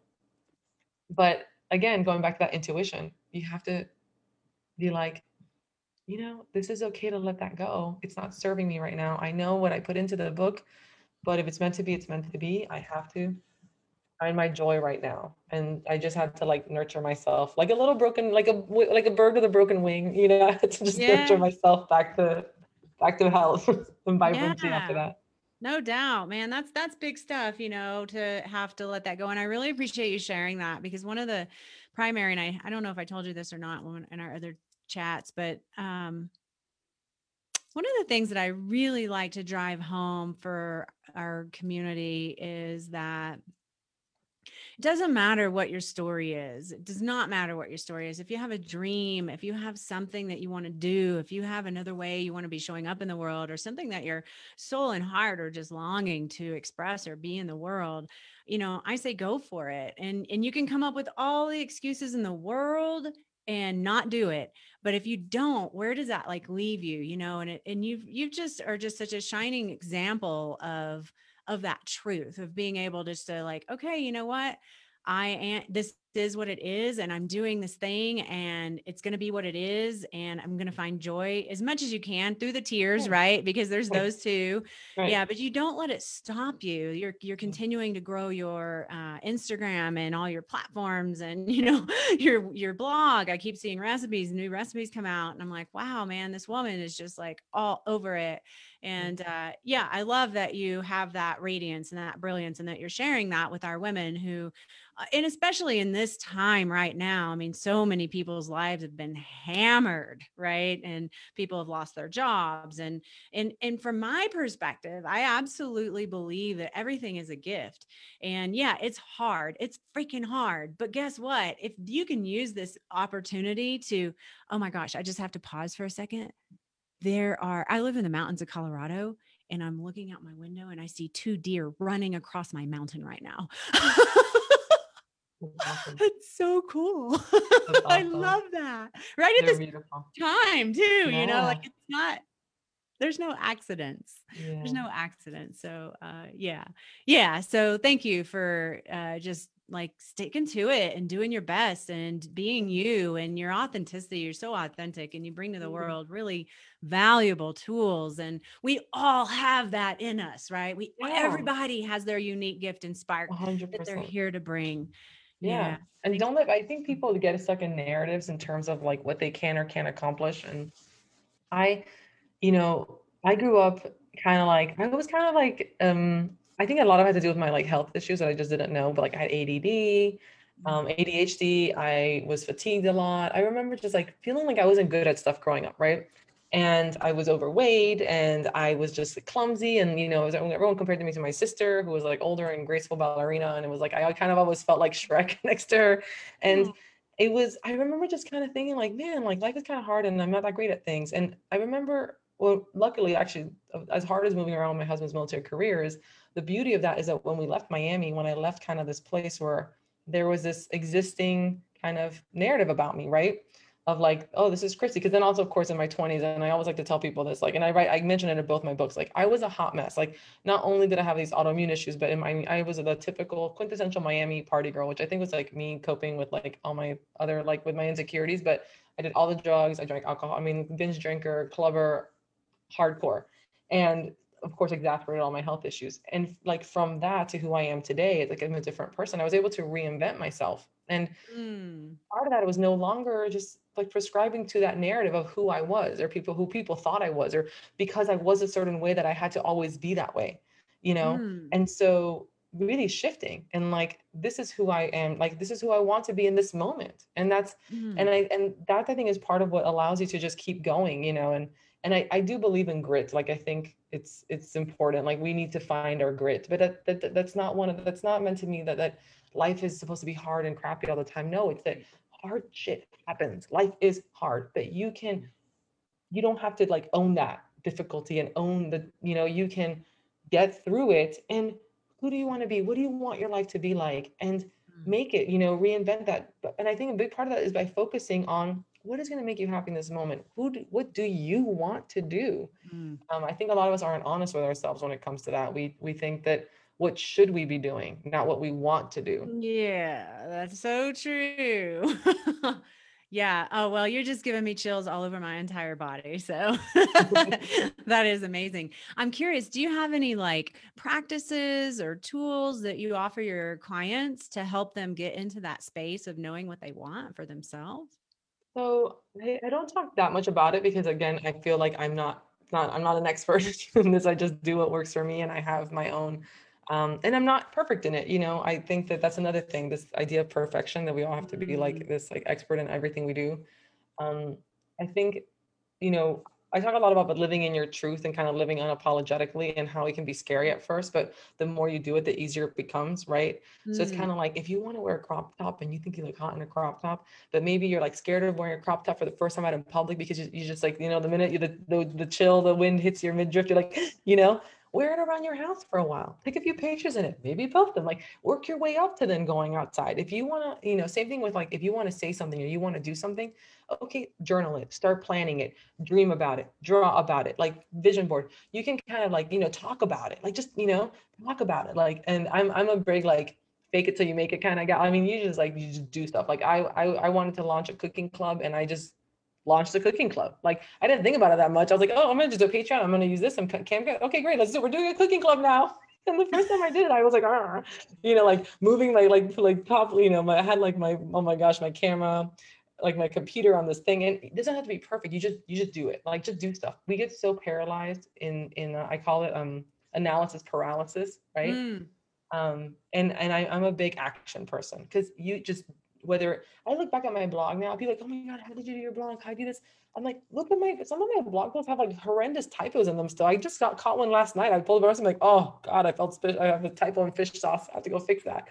But again going back to that intuition you have to be like, you know, this is okay to let that go. It's not serving me right now. I know what I put into the book, but if it's meant to be, it's meant to be. I have to find my joy right now. And I just had to like nurture myself like a little broken, like a like a bird with a broken wing, you know, [laughs] to just yeah. nurture myself back to back to health [laughs] and vibrancy yeah. after that. No doubt, man. That's that's big stuff, you know, to have to let that go. And I really appreciate you sharing that because one of the primary, and I, I don't know if I told you this or not when, in our other chats, but um, one of the things that I really like to drive home for our community is that it doesn't matter what your story is. It does not matter what your story is. If you have a dream, if you have something that you want to do, if you have another way you want to be showing up in the world, or something that your soul and heart are just longing to express or be in the world, you know, I say go for it. And and you can come up with all the excuses in the world and not do it but if you don't where does that like leave you you know and it, and you've you've just are just such a shining example of of that truth of being able to like okay you know what? I am this is what it is and i'm doing this thing and it's going to be what it is and i'm going to find joy as much as you can through the tears right? Because there's those two. Right. yeah but you don't let it stop you. You're you're continuing to grow your uh, instagram and all your platforms and [laughs] you know your your blog. I keep seeing recipes new recipes come out and i'm like wow man this woman is just like all over it. And uh, yeah i love that you have that radiance and that brilliance and that you're sharing that with our women who uh, and especially in this time right now i mean so many people's lives have been hammered right? And people have lost their jobs and and and from my perspective i absolutely believe that everything is a gift. And yeah it's hard it's freaking hard but guess what? If you can use this opportunity to oh my gosh i just have to pause for a second. There are i live in the mountains of colorado and i'm looking out my window and i see two deer running across my mountain right now [laughs] Awesome. That's so cool. That's [laughs] awesome. I love that. Right They're at this beautiful. time too, yeah. you know, like it's not there's no accidents. Yeah. There's no accidents. So uh yeah. Yeah. So thank you for uh just like sticking to it and doing your best and being you and your authenticity. You're so authentic and you bring to the world really valuable tools. And we all have that in us, right? We yeah. everybody has their unique gift and spark 100%. that they're here to bring yeah, yeah. and don't let i think people get stuck in narratives in terms of like what they can or can't accomplish and i you know i grew up kind of like i was kind of like um i think a lot of it had to do with my like health issues that i just didn't know but like i had add um, adhd i was fatigued a lot i remember just like feeling like i wasn't good at stuff growing up right and I was overweight and I was just clumsy and you know everyone compared to me to my sister who was like older and graceful ballerina and it was like I kind of always felt like [laughs] Shrek next to her. And oh. it was I remember just kind of thinking like man like life is kind of hard and I'm not that great at things. And I remember well luckily actually uh, as hard as moving around my husband's military career is the beauty of that is that when we left Miami when I left kind of this place where there was this existing kind of narrative about me right of like, oh, this is Christy. Cause then also, of course, in my 20s, and I always like to tell people this, like, and I write, I mentioned it in both my books, like, I was a hot mess. Like, not only did I have these autoimmune issues, but in my, I was the typical quintessential Miami party girl, which I think was like me coping with like all my other, like with my insecurities. But I did all the drugs, I drank alcohol, I mean, binge drinker, clubber, hardcore. And of course exacerbated all my health issues and like from that to who i am today it's like i'm a different person i was able to reinvent myself and mm. part of that it was no longer just like prescribing to that narrative of who I was or people who people thought I was or because I was a certain way that I had to always be that way, you know? Mm. And so really shifting and like this is who I am, like this is who I want to be in this moment. And that's mm. and I and that I think is part of what allows you to just keep going, you know, and and I, I do believe in grit. Like I think it's it's important. Like we need to find our grit, but that, that that's not one of that's not meant to mean that that life is supposed to be hard and crappy all the time. No, it's that hard shit happens. Life is hard, but you can, you don't have to like own that difficulty and own the, you know, you can get through it. And who do you want to be? What do you want your life to be like? And mm. make it, you know, reinvent that. And I think a big part of that is by focusing on what is going to make you happy in this moment who do, what do you want to do mm. um, i think a lot of us aren't honest with ourselves when it comes to that we we think that what should we be doing, not what we want to do. Yeah, that's so true. [laughs] yeah. Oh, well, you're just giving me chills all over my entire body. So [laughs] [laughs] that is amazing. I'm curious, do you have any like practices or tools that you offer your clients to help them get into that space of knowing what they want for themselves? So I, I don't talk that much about it because again, I feel like I'm not not I'm not an expert in this. I just do what works for me and I have my own um, and i'm not perfect in it you know i think that that's another thing this idea of perfection that we all have to be like mm. this like expert in everything we do um, i think you know i talk a lot about but living in your truth and kind of living unapologetically and how it can be scary at first but the more you do it the easier it becomes right mm. so it's kind of mm. like if you want to wear a crop top and you think you look hot in a crop top but maybe you're like scared of wearing a crop top for the first time out in public because you, you just like you know the minute you the, the, the chill the wind hits your midriff you're like [gasps] you know wear it around your house for a while. Take a few pictures in it maybe post them like work your way up to then going outside. If you want to you know same thing with like if you want to say something or you want to do something okay journal it start planning it dream about it draw about it like vision board. You can kind of like you know talk about it like just you know talk about it like and i'm i'm a big like fake it till you make it kind of guy. I mean you just like you just do stuff. Like I, I i wanted to launch a cooking club and i just launched the cooking club. Like I didn't think about it that much. I was like, oh, I'm gonna just do a Patreon. I'm gonna use this. I'm cam. Okay, great. Let's do it. We're doing a cooking club now. [laughs] And the first time I did it, I was like, Arr. you know, like moving my like like top, you know, my, I had like my oh my gosh, my camera, like my computer on this thing, and it doesn't have to be perfect. You just you just do it. Like just do stuff. We get so paralyzed in in uh, I call it um analysis paralysis, right? Mm. Um, and and I, I'm a big action person because you just whether I look back at my blog now, people like, oh my God, how did you do your blog? How do you do this? I'm like, look at my, some of my blog posts have like horrendous typos in them still. I just got caught one last night. I pulled rest. I'm like, oh God, I felt, I have a typo in fish sauce. I have to go fix that.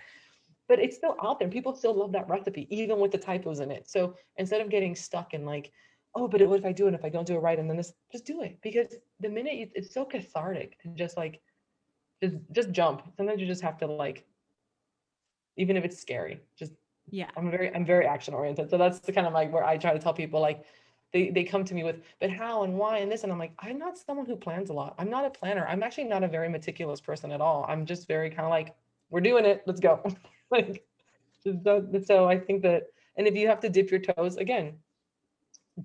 But it's still out there. People still love that recipe, even with the typos in it. So instead of getting stuck in like, oh, but what if I do it? If I don't do it right, and then this, just do it because the minute you, it's so cathartic to just like, just just jump. Sometimes you just have to like, even if it's scary, just yeah. I'm very i'm very action oriented. So that's the kind of like where i try to tell people like they, they come to me with but how and why and this? And i'm like i'm not someone who plans a lot. I'm not a planner. I'm actually not a very meticulous person at all. I'm just very kind of like we're doing it. Let's go. [laughs] Like so, so i think that and if you have to dip your toes again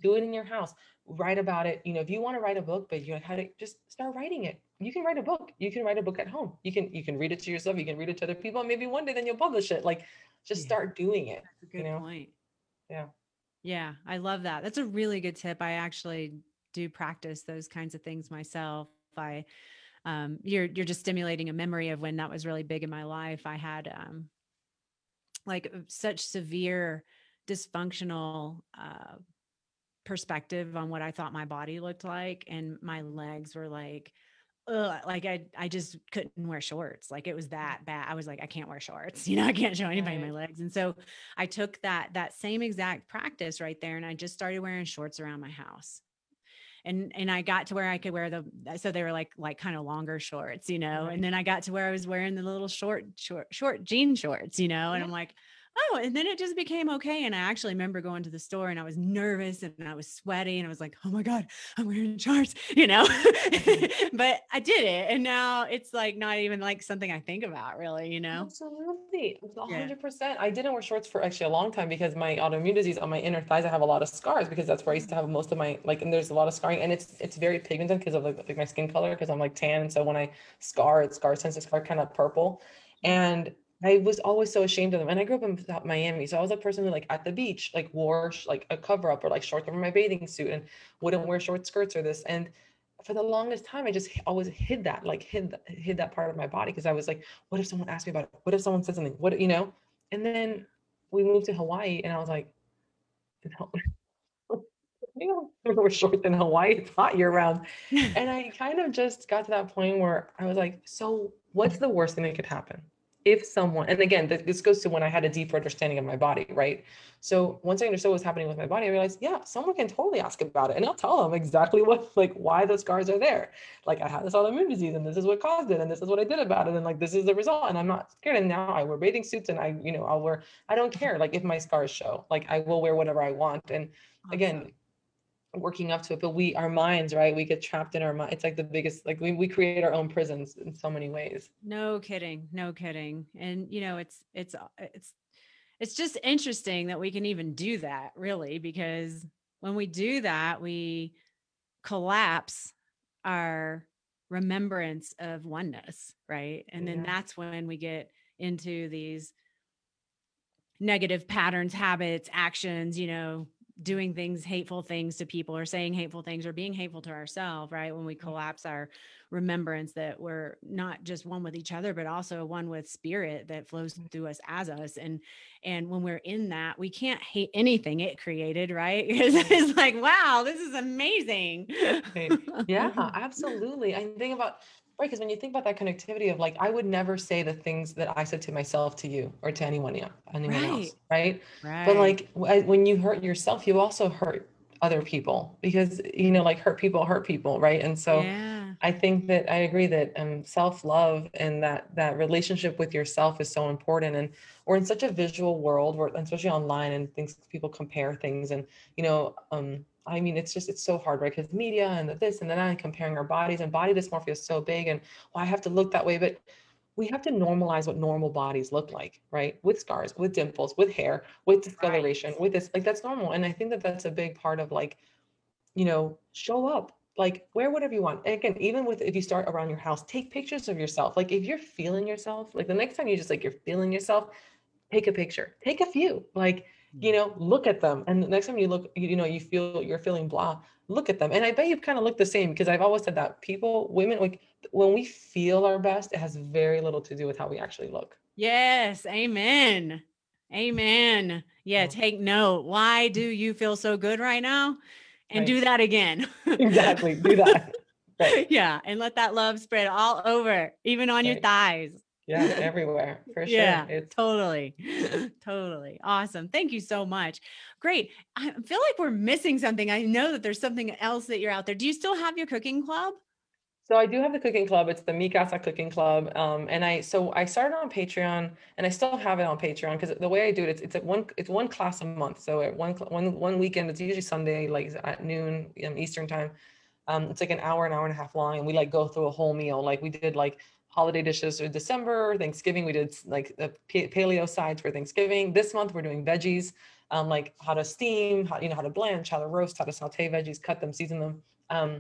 do it in your house write about it you know if you want to write a book but you're like how to just start writing it you can write a book you can write a book at home you can you can read it to yourself you can read it to other people maybe one day then you'll publish it like just yeah. start doing it. That's a good you know? point. Yeah. Yeah, I love that. That's a really good tip. I actually do practice those kinds of things myself. I um you're you're just stimulating a memory of when that was really big in my life. I had um like such severe dysfunctional uh perspective on what I thought my body looked like and my legs were like ugh, like I I just couldn't wear shorts. Like it was mm. that bad. I was like, I can't wear shorts. [laughs] You know, I can't show anybody my legs. And so I took that that same exact practice right there and I just started wearing shorts around my house. And and I got to where I could wear the so they were like like kind of longer shorts, you know. Right. And then I got to where I was wearing the little short short short jean shorts, you know, and I'm like, oh, and then it just became okay. And I actually remember going to the store and I was nervous and I was sweaty and I was like, oh my God, I'm wearing shorts, [laughs] you know. [laughs] [laughs] but I did it. And now it's like not even like something I think about really, you know. Absolutely. 100%. Yeah. I didn't wear shorts for actually a long time because my autoimmune disease on my inner thighs, I have a lot of scars because that's where I used to mm. have most of my like and there's a lot of scarring and it's it's very pigmented because of like, like my skin color because I'm like tan. And so when I scar, it scars tends to scar kind of purple. Mm. And I was always so ashamed of them. And I grew up in uh, Miami. So I was a person who like at the beach, like wore like a cover up or like shorts over my bathing suit and wouldn't wear short skirts or this. And for the longest time, I just always hid that, like hid, hid that part of my body. Cause I was like, what if someone asked me about it? What if someone said something? What, you know? And then we moved to Hawaii and I was like, [laughs] you know, [laughs] we're shorts in Hawaii. It's hot year round. [laughs] and I kind of just got to that point where I was like, so what's the worst thing that could happen? If someone, and again, this goes to when I had a deeper understanding of my body, right? So once I understood what was happening with my body, I realized, yeah, someone can totally ask about it. And I'll tell them exactly [laughs] what, like, why those scars are there. Like, I had this autoimmune disease and this is what caused it. And this is what I did about it. And like, this is the result. And I'm not scared. And now I wear bathing suits and I, you know, I'll wear, I don't care. Like, if my scars show, like, I will wear whatever I want. And again, working up to it but we our minds right we get trapped in our mind it's like the biggest like we, we create our own prisons in so many ways. No kidding no kidding and you know it's it's uh, it's it's just interesting that we can even do that really because when we do that we collapse our remembrance of oneness right? And then that's when we get into these negative patterns habits actions you know doing things hateful things to people or saying hateful things or being hateful to ourselves right when we mm. collapse our remembrance that we're not just one with each other but also one with spirit that flows mm. through us as us and and when we're in that we can't hate anything it created right [laughs] because it's like wow this is amazing yeah [laughs] absolutely i think about Right. Because when you think about that connectivity of like, I would never say the things that I said to myself to you or to anyone, anyone right. else. Right? right. But like when you hurt yourself, you also hurt other people because, you know, like hurt people hurt people. Right. And so yeah. I think that I agree that um, self love and that, that relationship with yourself is so important. And we're in such a visual world where, especially online and things, people compare things and, you know, um, I mean, it's just, it's so hard, right? Because media and the this and then and comparing our bodies and body dysmorphia is so big and well, I have to look that way. But we have to normalize what normal bodies look like, right? With scars, with dimples, with hair, with discoloration, right. with this, like that's normal. And I think that that's a big part of like, you know, show up, like wear whatever you want. And again, even with if you start around your house, take pictures of yourself. Like if you're feeling yourself, like the next time you just like you're feeling yourself, take a picture, take a few. Like you know look at them. And the next time you look you know you feel you're feeling blah look at them. And i bet you've kind of look the same because i've always said that people women like when we feel our best it has very little to do with how we actually look. Yes amen. Amen. Yeah mm. take note. Why do [laughs] you feel so good right now? And right. do that again. [laughs] Exactly do that. [laughs] Right. yeah and let that love spread all over even on right. your thighs yeah [laughs] everywhere for sure yeah it's totally [laughs] totally awesome thank you so much great i feel like we're missing something i know that there's something else that you're out there do you still have your cooking club so I do have the cooking club. It's the Mi Casa Cooking Club, um, and I so I started on Patreon, and I still have it on Patreon because the way I do it, it's it's at one it's one class a month. So at one one one weekend, it's usually Sunday, like at noon um, Eastern time. Um, it's like an hour, an hour and a half long, and we like go through a whole meal. Like we did like holiday dishes for December, Thanksgiving. We did like the paleo sides for Thanksgiving. This month we're doing veggies, um, like how to steam, how you know how to blanch, how to roast, how to saute veggies, cut them, season them. Um,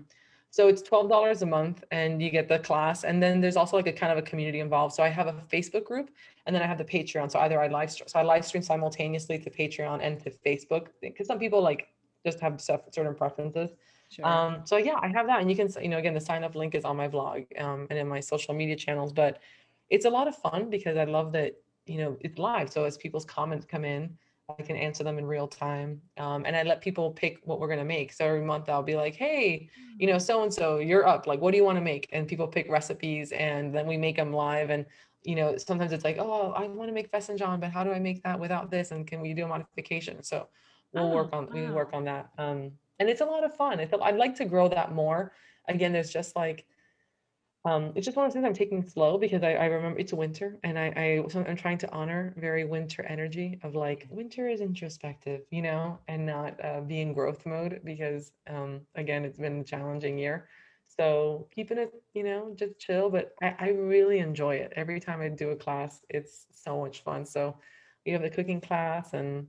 so it's twelve dollars a month, and you get the class. And then there's also like a kind of a community involved. So I have a Facebook group, and then I have the Patreon. So either I live stream, so I live stream simultaneously to Patreon and to Facebook because some people like just have stuff certain preferences. Sure. Um, so yeah, I have that, and you can, you know, again, the sign up link is on my blog um, and in my social media channels. But it's a lot of fun because I love that you know it's live. So as people's comments come in, I can answer them in real time, um, and I let people pick what we're gonna make. So every month I'll be like, hey, you know, so and so, you're up. Like, what do you want to make? And people pick recipes, and then we make them live. And you know, sometimes it's like, oh, I want to make John, but how do I make that without this? And can we do a modification? So we'll oh, work on wow. we work on that. Um, and it's a lot of fun. It's, I'd like to grow that more. Again, there's just like um, it's just one of those things I'm taking slow because I, I remember it's winter and I, I so I'm trying to honor very winter energy of like winter is introspective, you know, and not uh, be in growth mode because um, again, it's been a challenging year. So keeping it, you know, just chill, but I, I really enjoy it. Every time I do a class, it's so much fun. So we have the cooking class and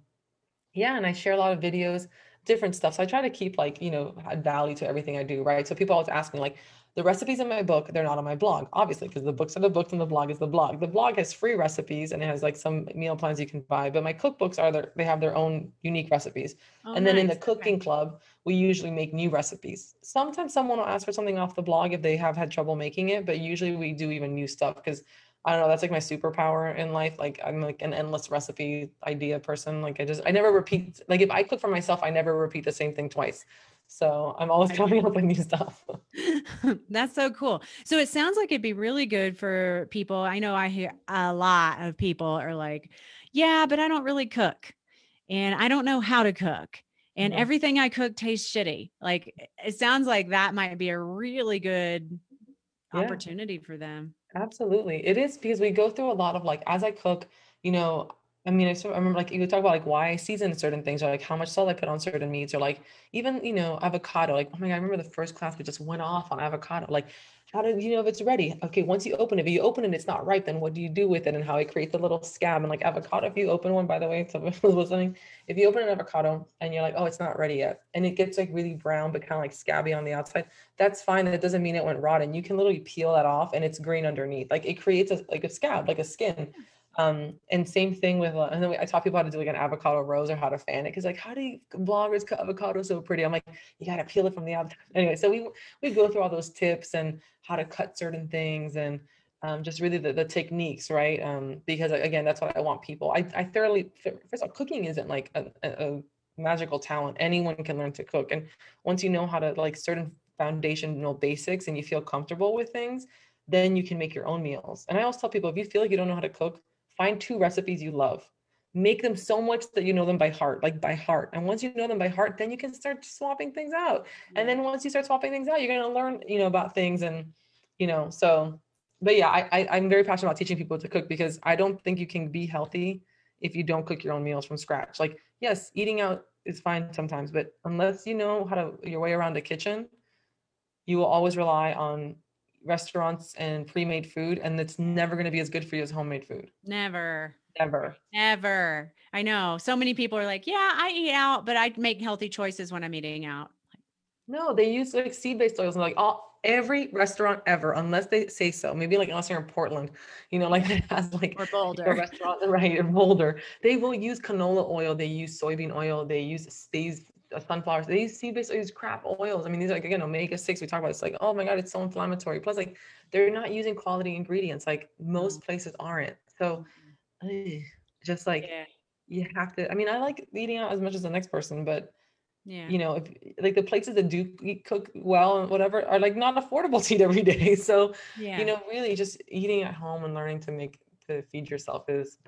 yeah, and I share a lot of videos, different stuff. So I try to keep like, you know, value to everything I do, right? So people always ask me like, the recipes in my book, they're not on my blog, obviously, because the books are the books and the blog is the blog. The blog has free recipes and it has like some meal plans you can buy, but my cookbooks are there, they have their own unique recipes. Oh, and then nice. in the cooking okay. club, we usually make new recipes. Sometimes someone will ask for something off the blog if they have had trouble making it, but usually we do even new stuff because I don't know, that's like my superpower in life. Like I'm like an endless recipe idea person. Like I just I never repeat like if I cook for myself, I never repeat the same thing twice. So I'm always coming up with new stuff. [laughs] That's so cool. So it sounds like it'd be really good for people. I know I hear a lot of people are like, yeah, but I don't really cook and I don't know how to cook. And mm-hmm. everything I cook tastes shitty. Like it sounds like that might be a really good yeah. opportunity for them. Absolutely. It is because we go through a lot of like as I cook, you know, I mean, I, I remember like you talk about like why I season certain things or like how much salt I put on certain meats or like even, you know, avocado. Like, oh my God, I remember the first class we just went off on avocado. Like, how do you know if it's ready? Okay, once you open it, if you open it, and it's not ripe, then what do you do with it and how it creates a little scab? And like avocado, if you open one, by the way, someone [laughs] was listening, if you open an avocado and you're like, oh, it's not ready yet, and it gets like really brown, but kind of like scabby on the outside, that's fine. That doesn't mean it went rotten. You can literally peel that off and it's green underneath. Like it creates a like a scab, like a skin. Hmm. Um, and same thing with, uh, and then we, I taught people how to do like an avocado rose or how to fan it. Cause like, how do you, bloggers cut avocado so pretty? I'm like, you got to peel it from the outside. Anyway, so we, we go through all those tips and how to cut certain things and um, just really the, the techniques, right? Um, because again, that's what I want people. I, I thoroughly, first of all, cooking isn't like a, a magical talent. Anyone can learn to cook. And once you know how to like certain foundational basics and you feel comfortable with things, then you can make your own meals. And I always tell people, if you feel like you don't know how to cook, find two recipes you love. Make them so much that you know them by heart like by heart. And once you know them by heart then you can start swapping things out. And then once you start swapping things out you're going to learn you know about things and you know so but yeah I, I i'm very passionate about teaching people to cook because i don't think you can be healthy if you don't cook your own meals from scratch. Like yes eating out is fine sometimes but unless you know how to your way around the kitchen you will always rely on restaurants and pre-made food and it's never going to be as good for you as homemade food. Never. Never. Never. I know. So many people are like yeah i eat out but i make healthy choices when i'm eating out. No they use like seed-based oils and like all every restaurant ever unless they say so maybe like unless you're in portland you know like it [laughs] has like or boulder. a restaurant right in boulder. They will use canola oil they use soybean oil they use these sunflowers. They use seed-based, use crap oils. I mean, these are like again omega-6. We talk about it's like, oh my God, it's so inflammatory. Plus, like they're not using quality ingredients. Like most mm. places aren't. So ugh, just like yeah. you have to. I mean, I like eating out as much as the next person, but yeah. you know, if like the places that do eat, cook well and whatever are like not affordable [laughs] to eat every day. [laughs] So yeah. you know, really just eating at home and learning to make to feed yourself is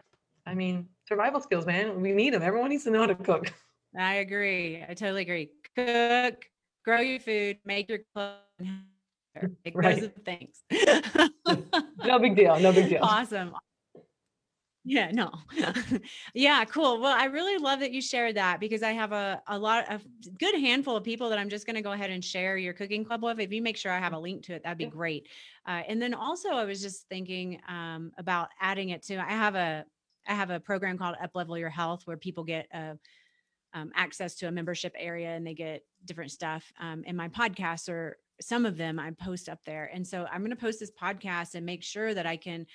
I mean, survival skills, man. We need them. Everyone needs to know how to cook. [laughs] I agree. I totally agree. Cook, grow your food, make your clothes. [laughs] Like, right. Those things. [laughs] no big deal. No big deal. Awesome. Yeah, no. [laughs] yeah, cool. Well, I really love that you shared that because I have a, a lot of good handful of people that I'm just going to go ahead and share your cooking club with. If you make sure I have a link to it, that'd be great. Uh, and then also I was just thinking um, about adding it to, I have a, I have a program called Up Level Your Health where people get a, um, access to a membership area and they get different stuff. Um, and my podcasts are some of them I post up there. And so I'm going to post this podcast and make sure that I can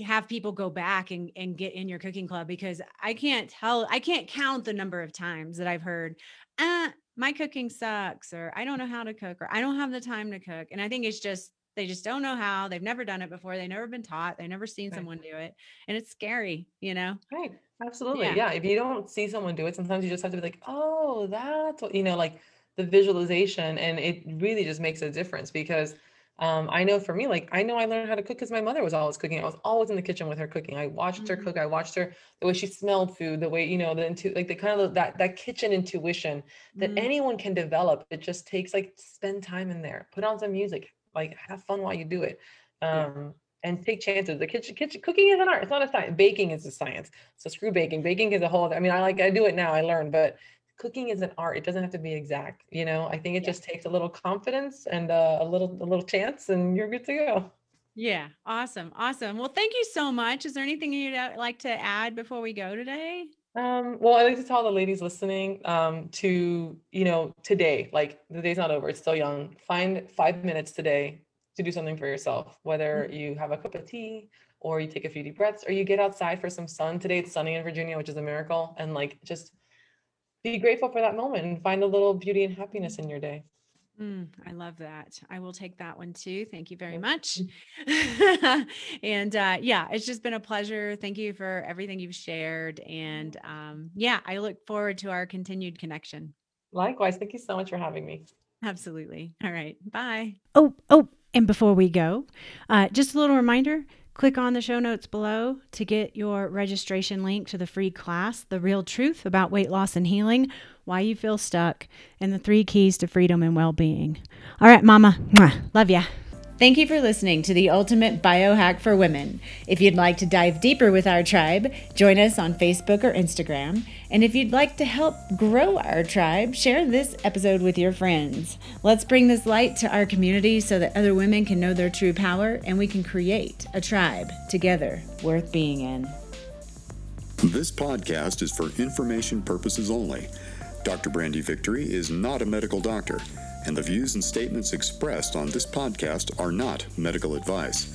have people go back and, and get in your cooking club because I can't tell, I can't count the number of times that I've heard, ah, my cooking sucks, or I don't know how to cook, or I don't have the time to cook. And I think it's just, they just don't know how. They've never done it before. They've never been taught. They've never seen right. someone do it. And it's scary, you know? Right. Absolutely. Yeah. yeah. If you don't see someone do it, sometimes you just have to be like, oh, that's what, you know, like the visualization. And it really just makes a difference because um, I know for me, like I know I learned how to cook because my mother was always cooking. I was always in the kitchen with her cooking. I watched mm-hmm. her cook. I watched her the way she smelled food, the way you know the into like the kind of that that kitchen intuition that mm-hmm. anyone can develop. It just takes like spend time in there, put on some music, like have fun while you do it. Um, and take chances. The kitchen, kitchen cooking is an art. It's not a science. Baking is a science. So screw baking. Baking is a whole. I mean, I like I do it now. I learned, but cooking is an art. It doesn't have to be exact. You know, I think it yeah. just takes a little confidence and uh, a little a little chance, and you're good to go. Yeah, awesome, awesome. Well, thank you so much. Is there anything you'd uh, like to add before we go today? Um, well, I like to tell the ladies listening um, to, you know, today, like the day's not over, it's still young. Find five minutes today to do something for yourself, whether mm-hmm. you have a cup of tea or you take a few deep breaths or you get outside for some sun. Today it's sunny in Virginia, which is a miracle. And like just be grateful for that moment and find a little beauty and happiness in your day. Mm, I love that. I will take that one too. Thank you very much. [laughs] and uh, yeah, it's just been a pleasure. Thank you for everything you've shared. And um, yeah, I look forward to our continued connection. Likewise. Thank you so much for having me. Absolutely. All right. Bye. Oh, oh, and before we go, uh, just a little reminder click on the show notes below to get your registration link to the free class, The Real Truth About Weight Loss and Healing, Why You Feel Stuck, and the three keys to freedom and well being. All right, Mama. Love ya. Thank you for listening to the Ultimate Biohack for Women. If you'd like to dive deeper with our tribe, join us on Facebook or Instagram. And if you'd like to help grow our tribe, share this episode with your friends. Let's bring this light to our community so that other women can know their true power and we can create a tribe together worth being in. This podcast is for information purposes only. Dr. Brandy Victory is not a medical doctor and the views and statements expressed on this podcast are not medical advice.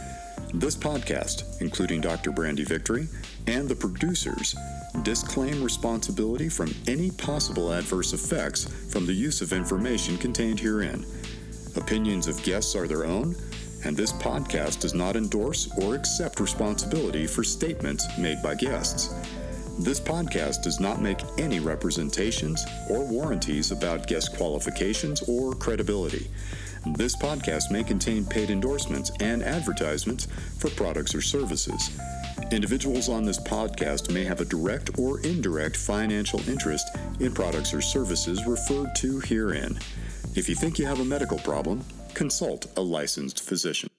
This podcast, including Dr. Brandy Victory and the producers, disclaim responsibility from any possible adverse effects from the use of information contained herein. Opinions of guests are their own, and this podcast does not endorse or accept responsibility for statements made by guests. This podcast does not make any representations or warranties about guest qualifications or credibility. This podcast may contain paid endorsements and advertisements for products or services. Individuals on this podcast may have a direct or indirect financial interest in products or services referred to herein. If you think you have a medical problem, consult a licensed physician.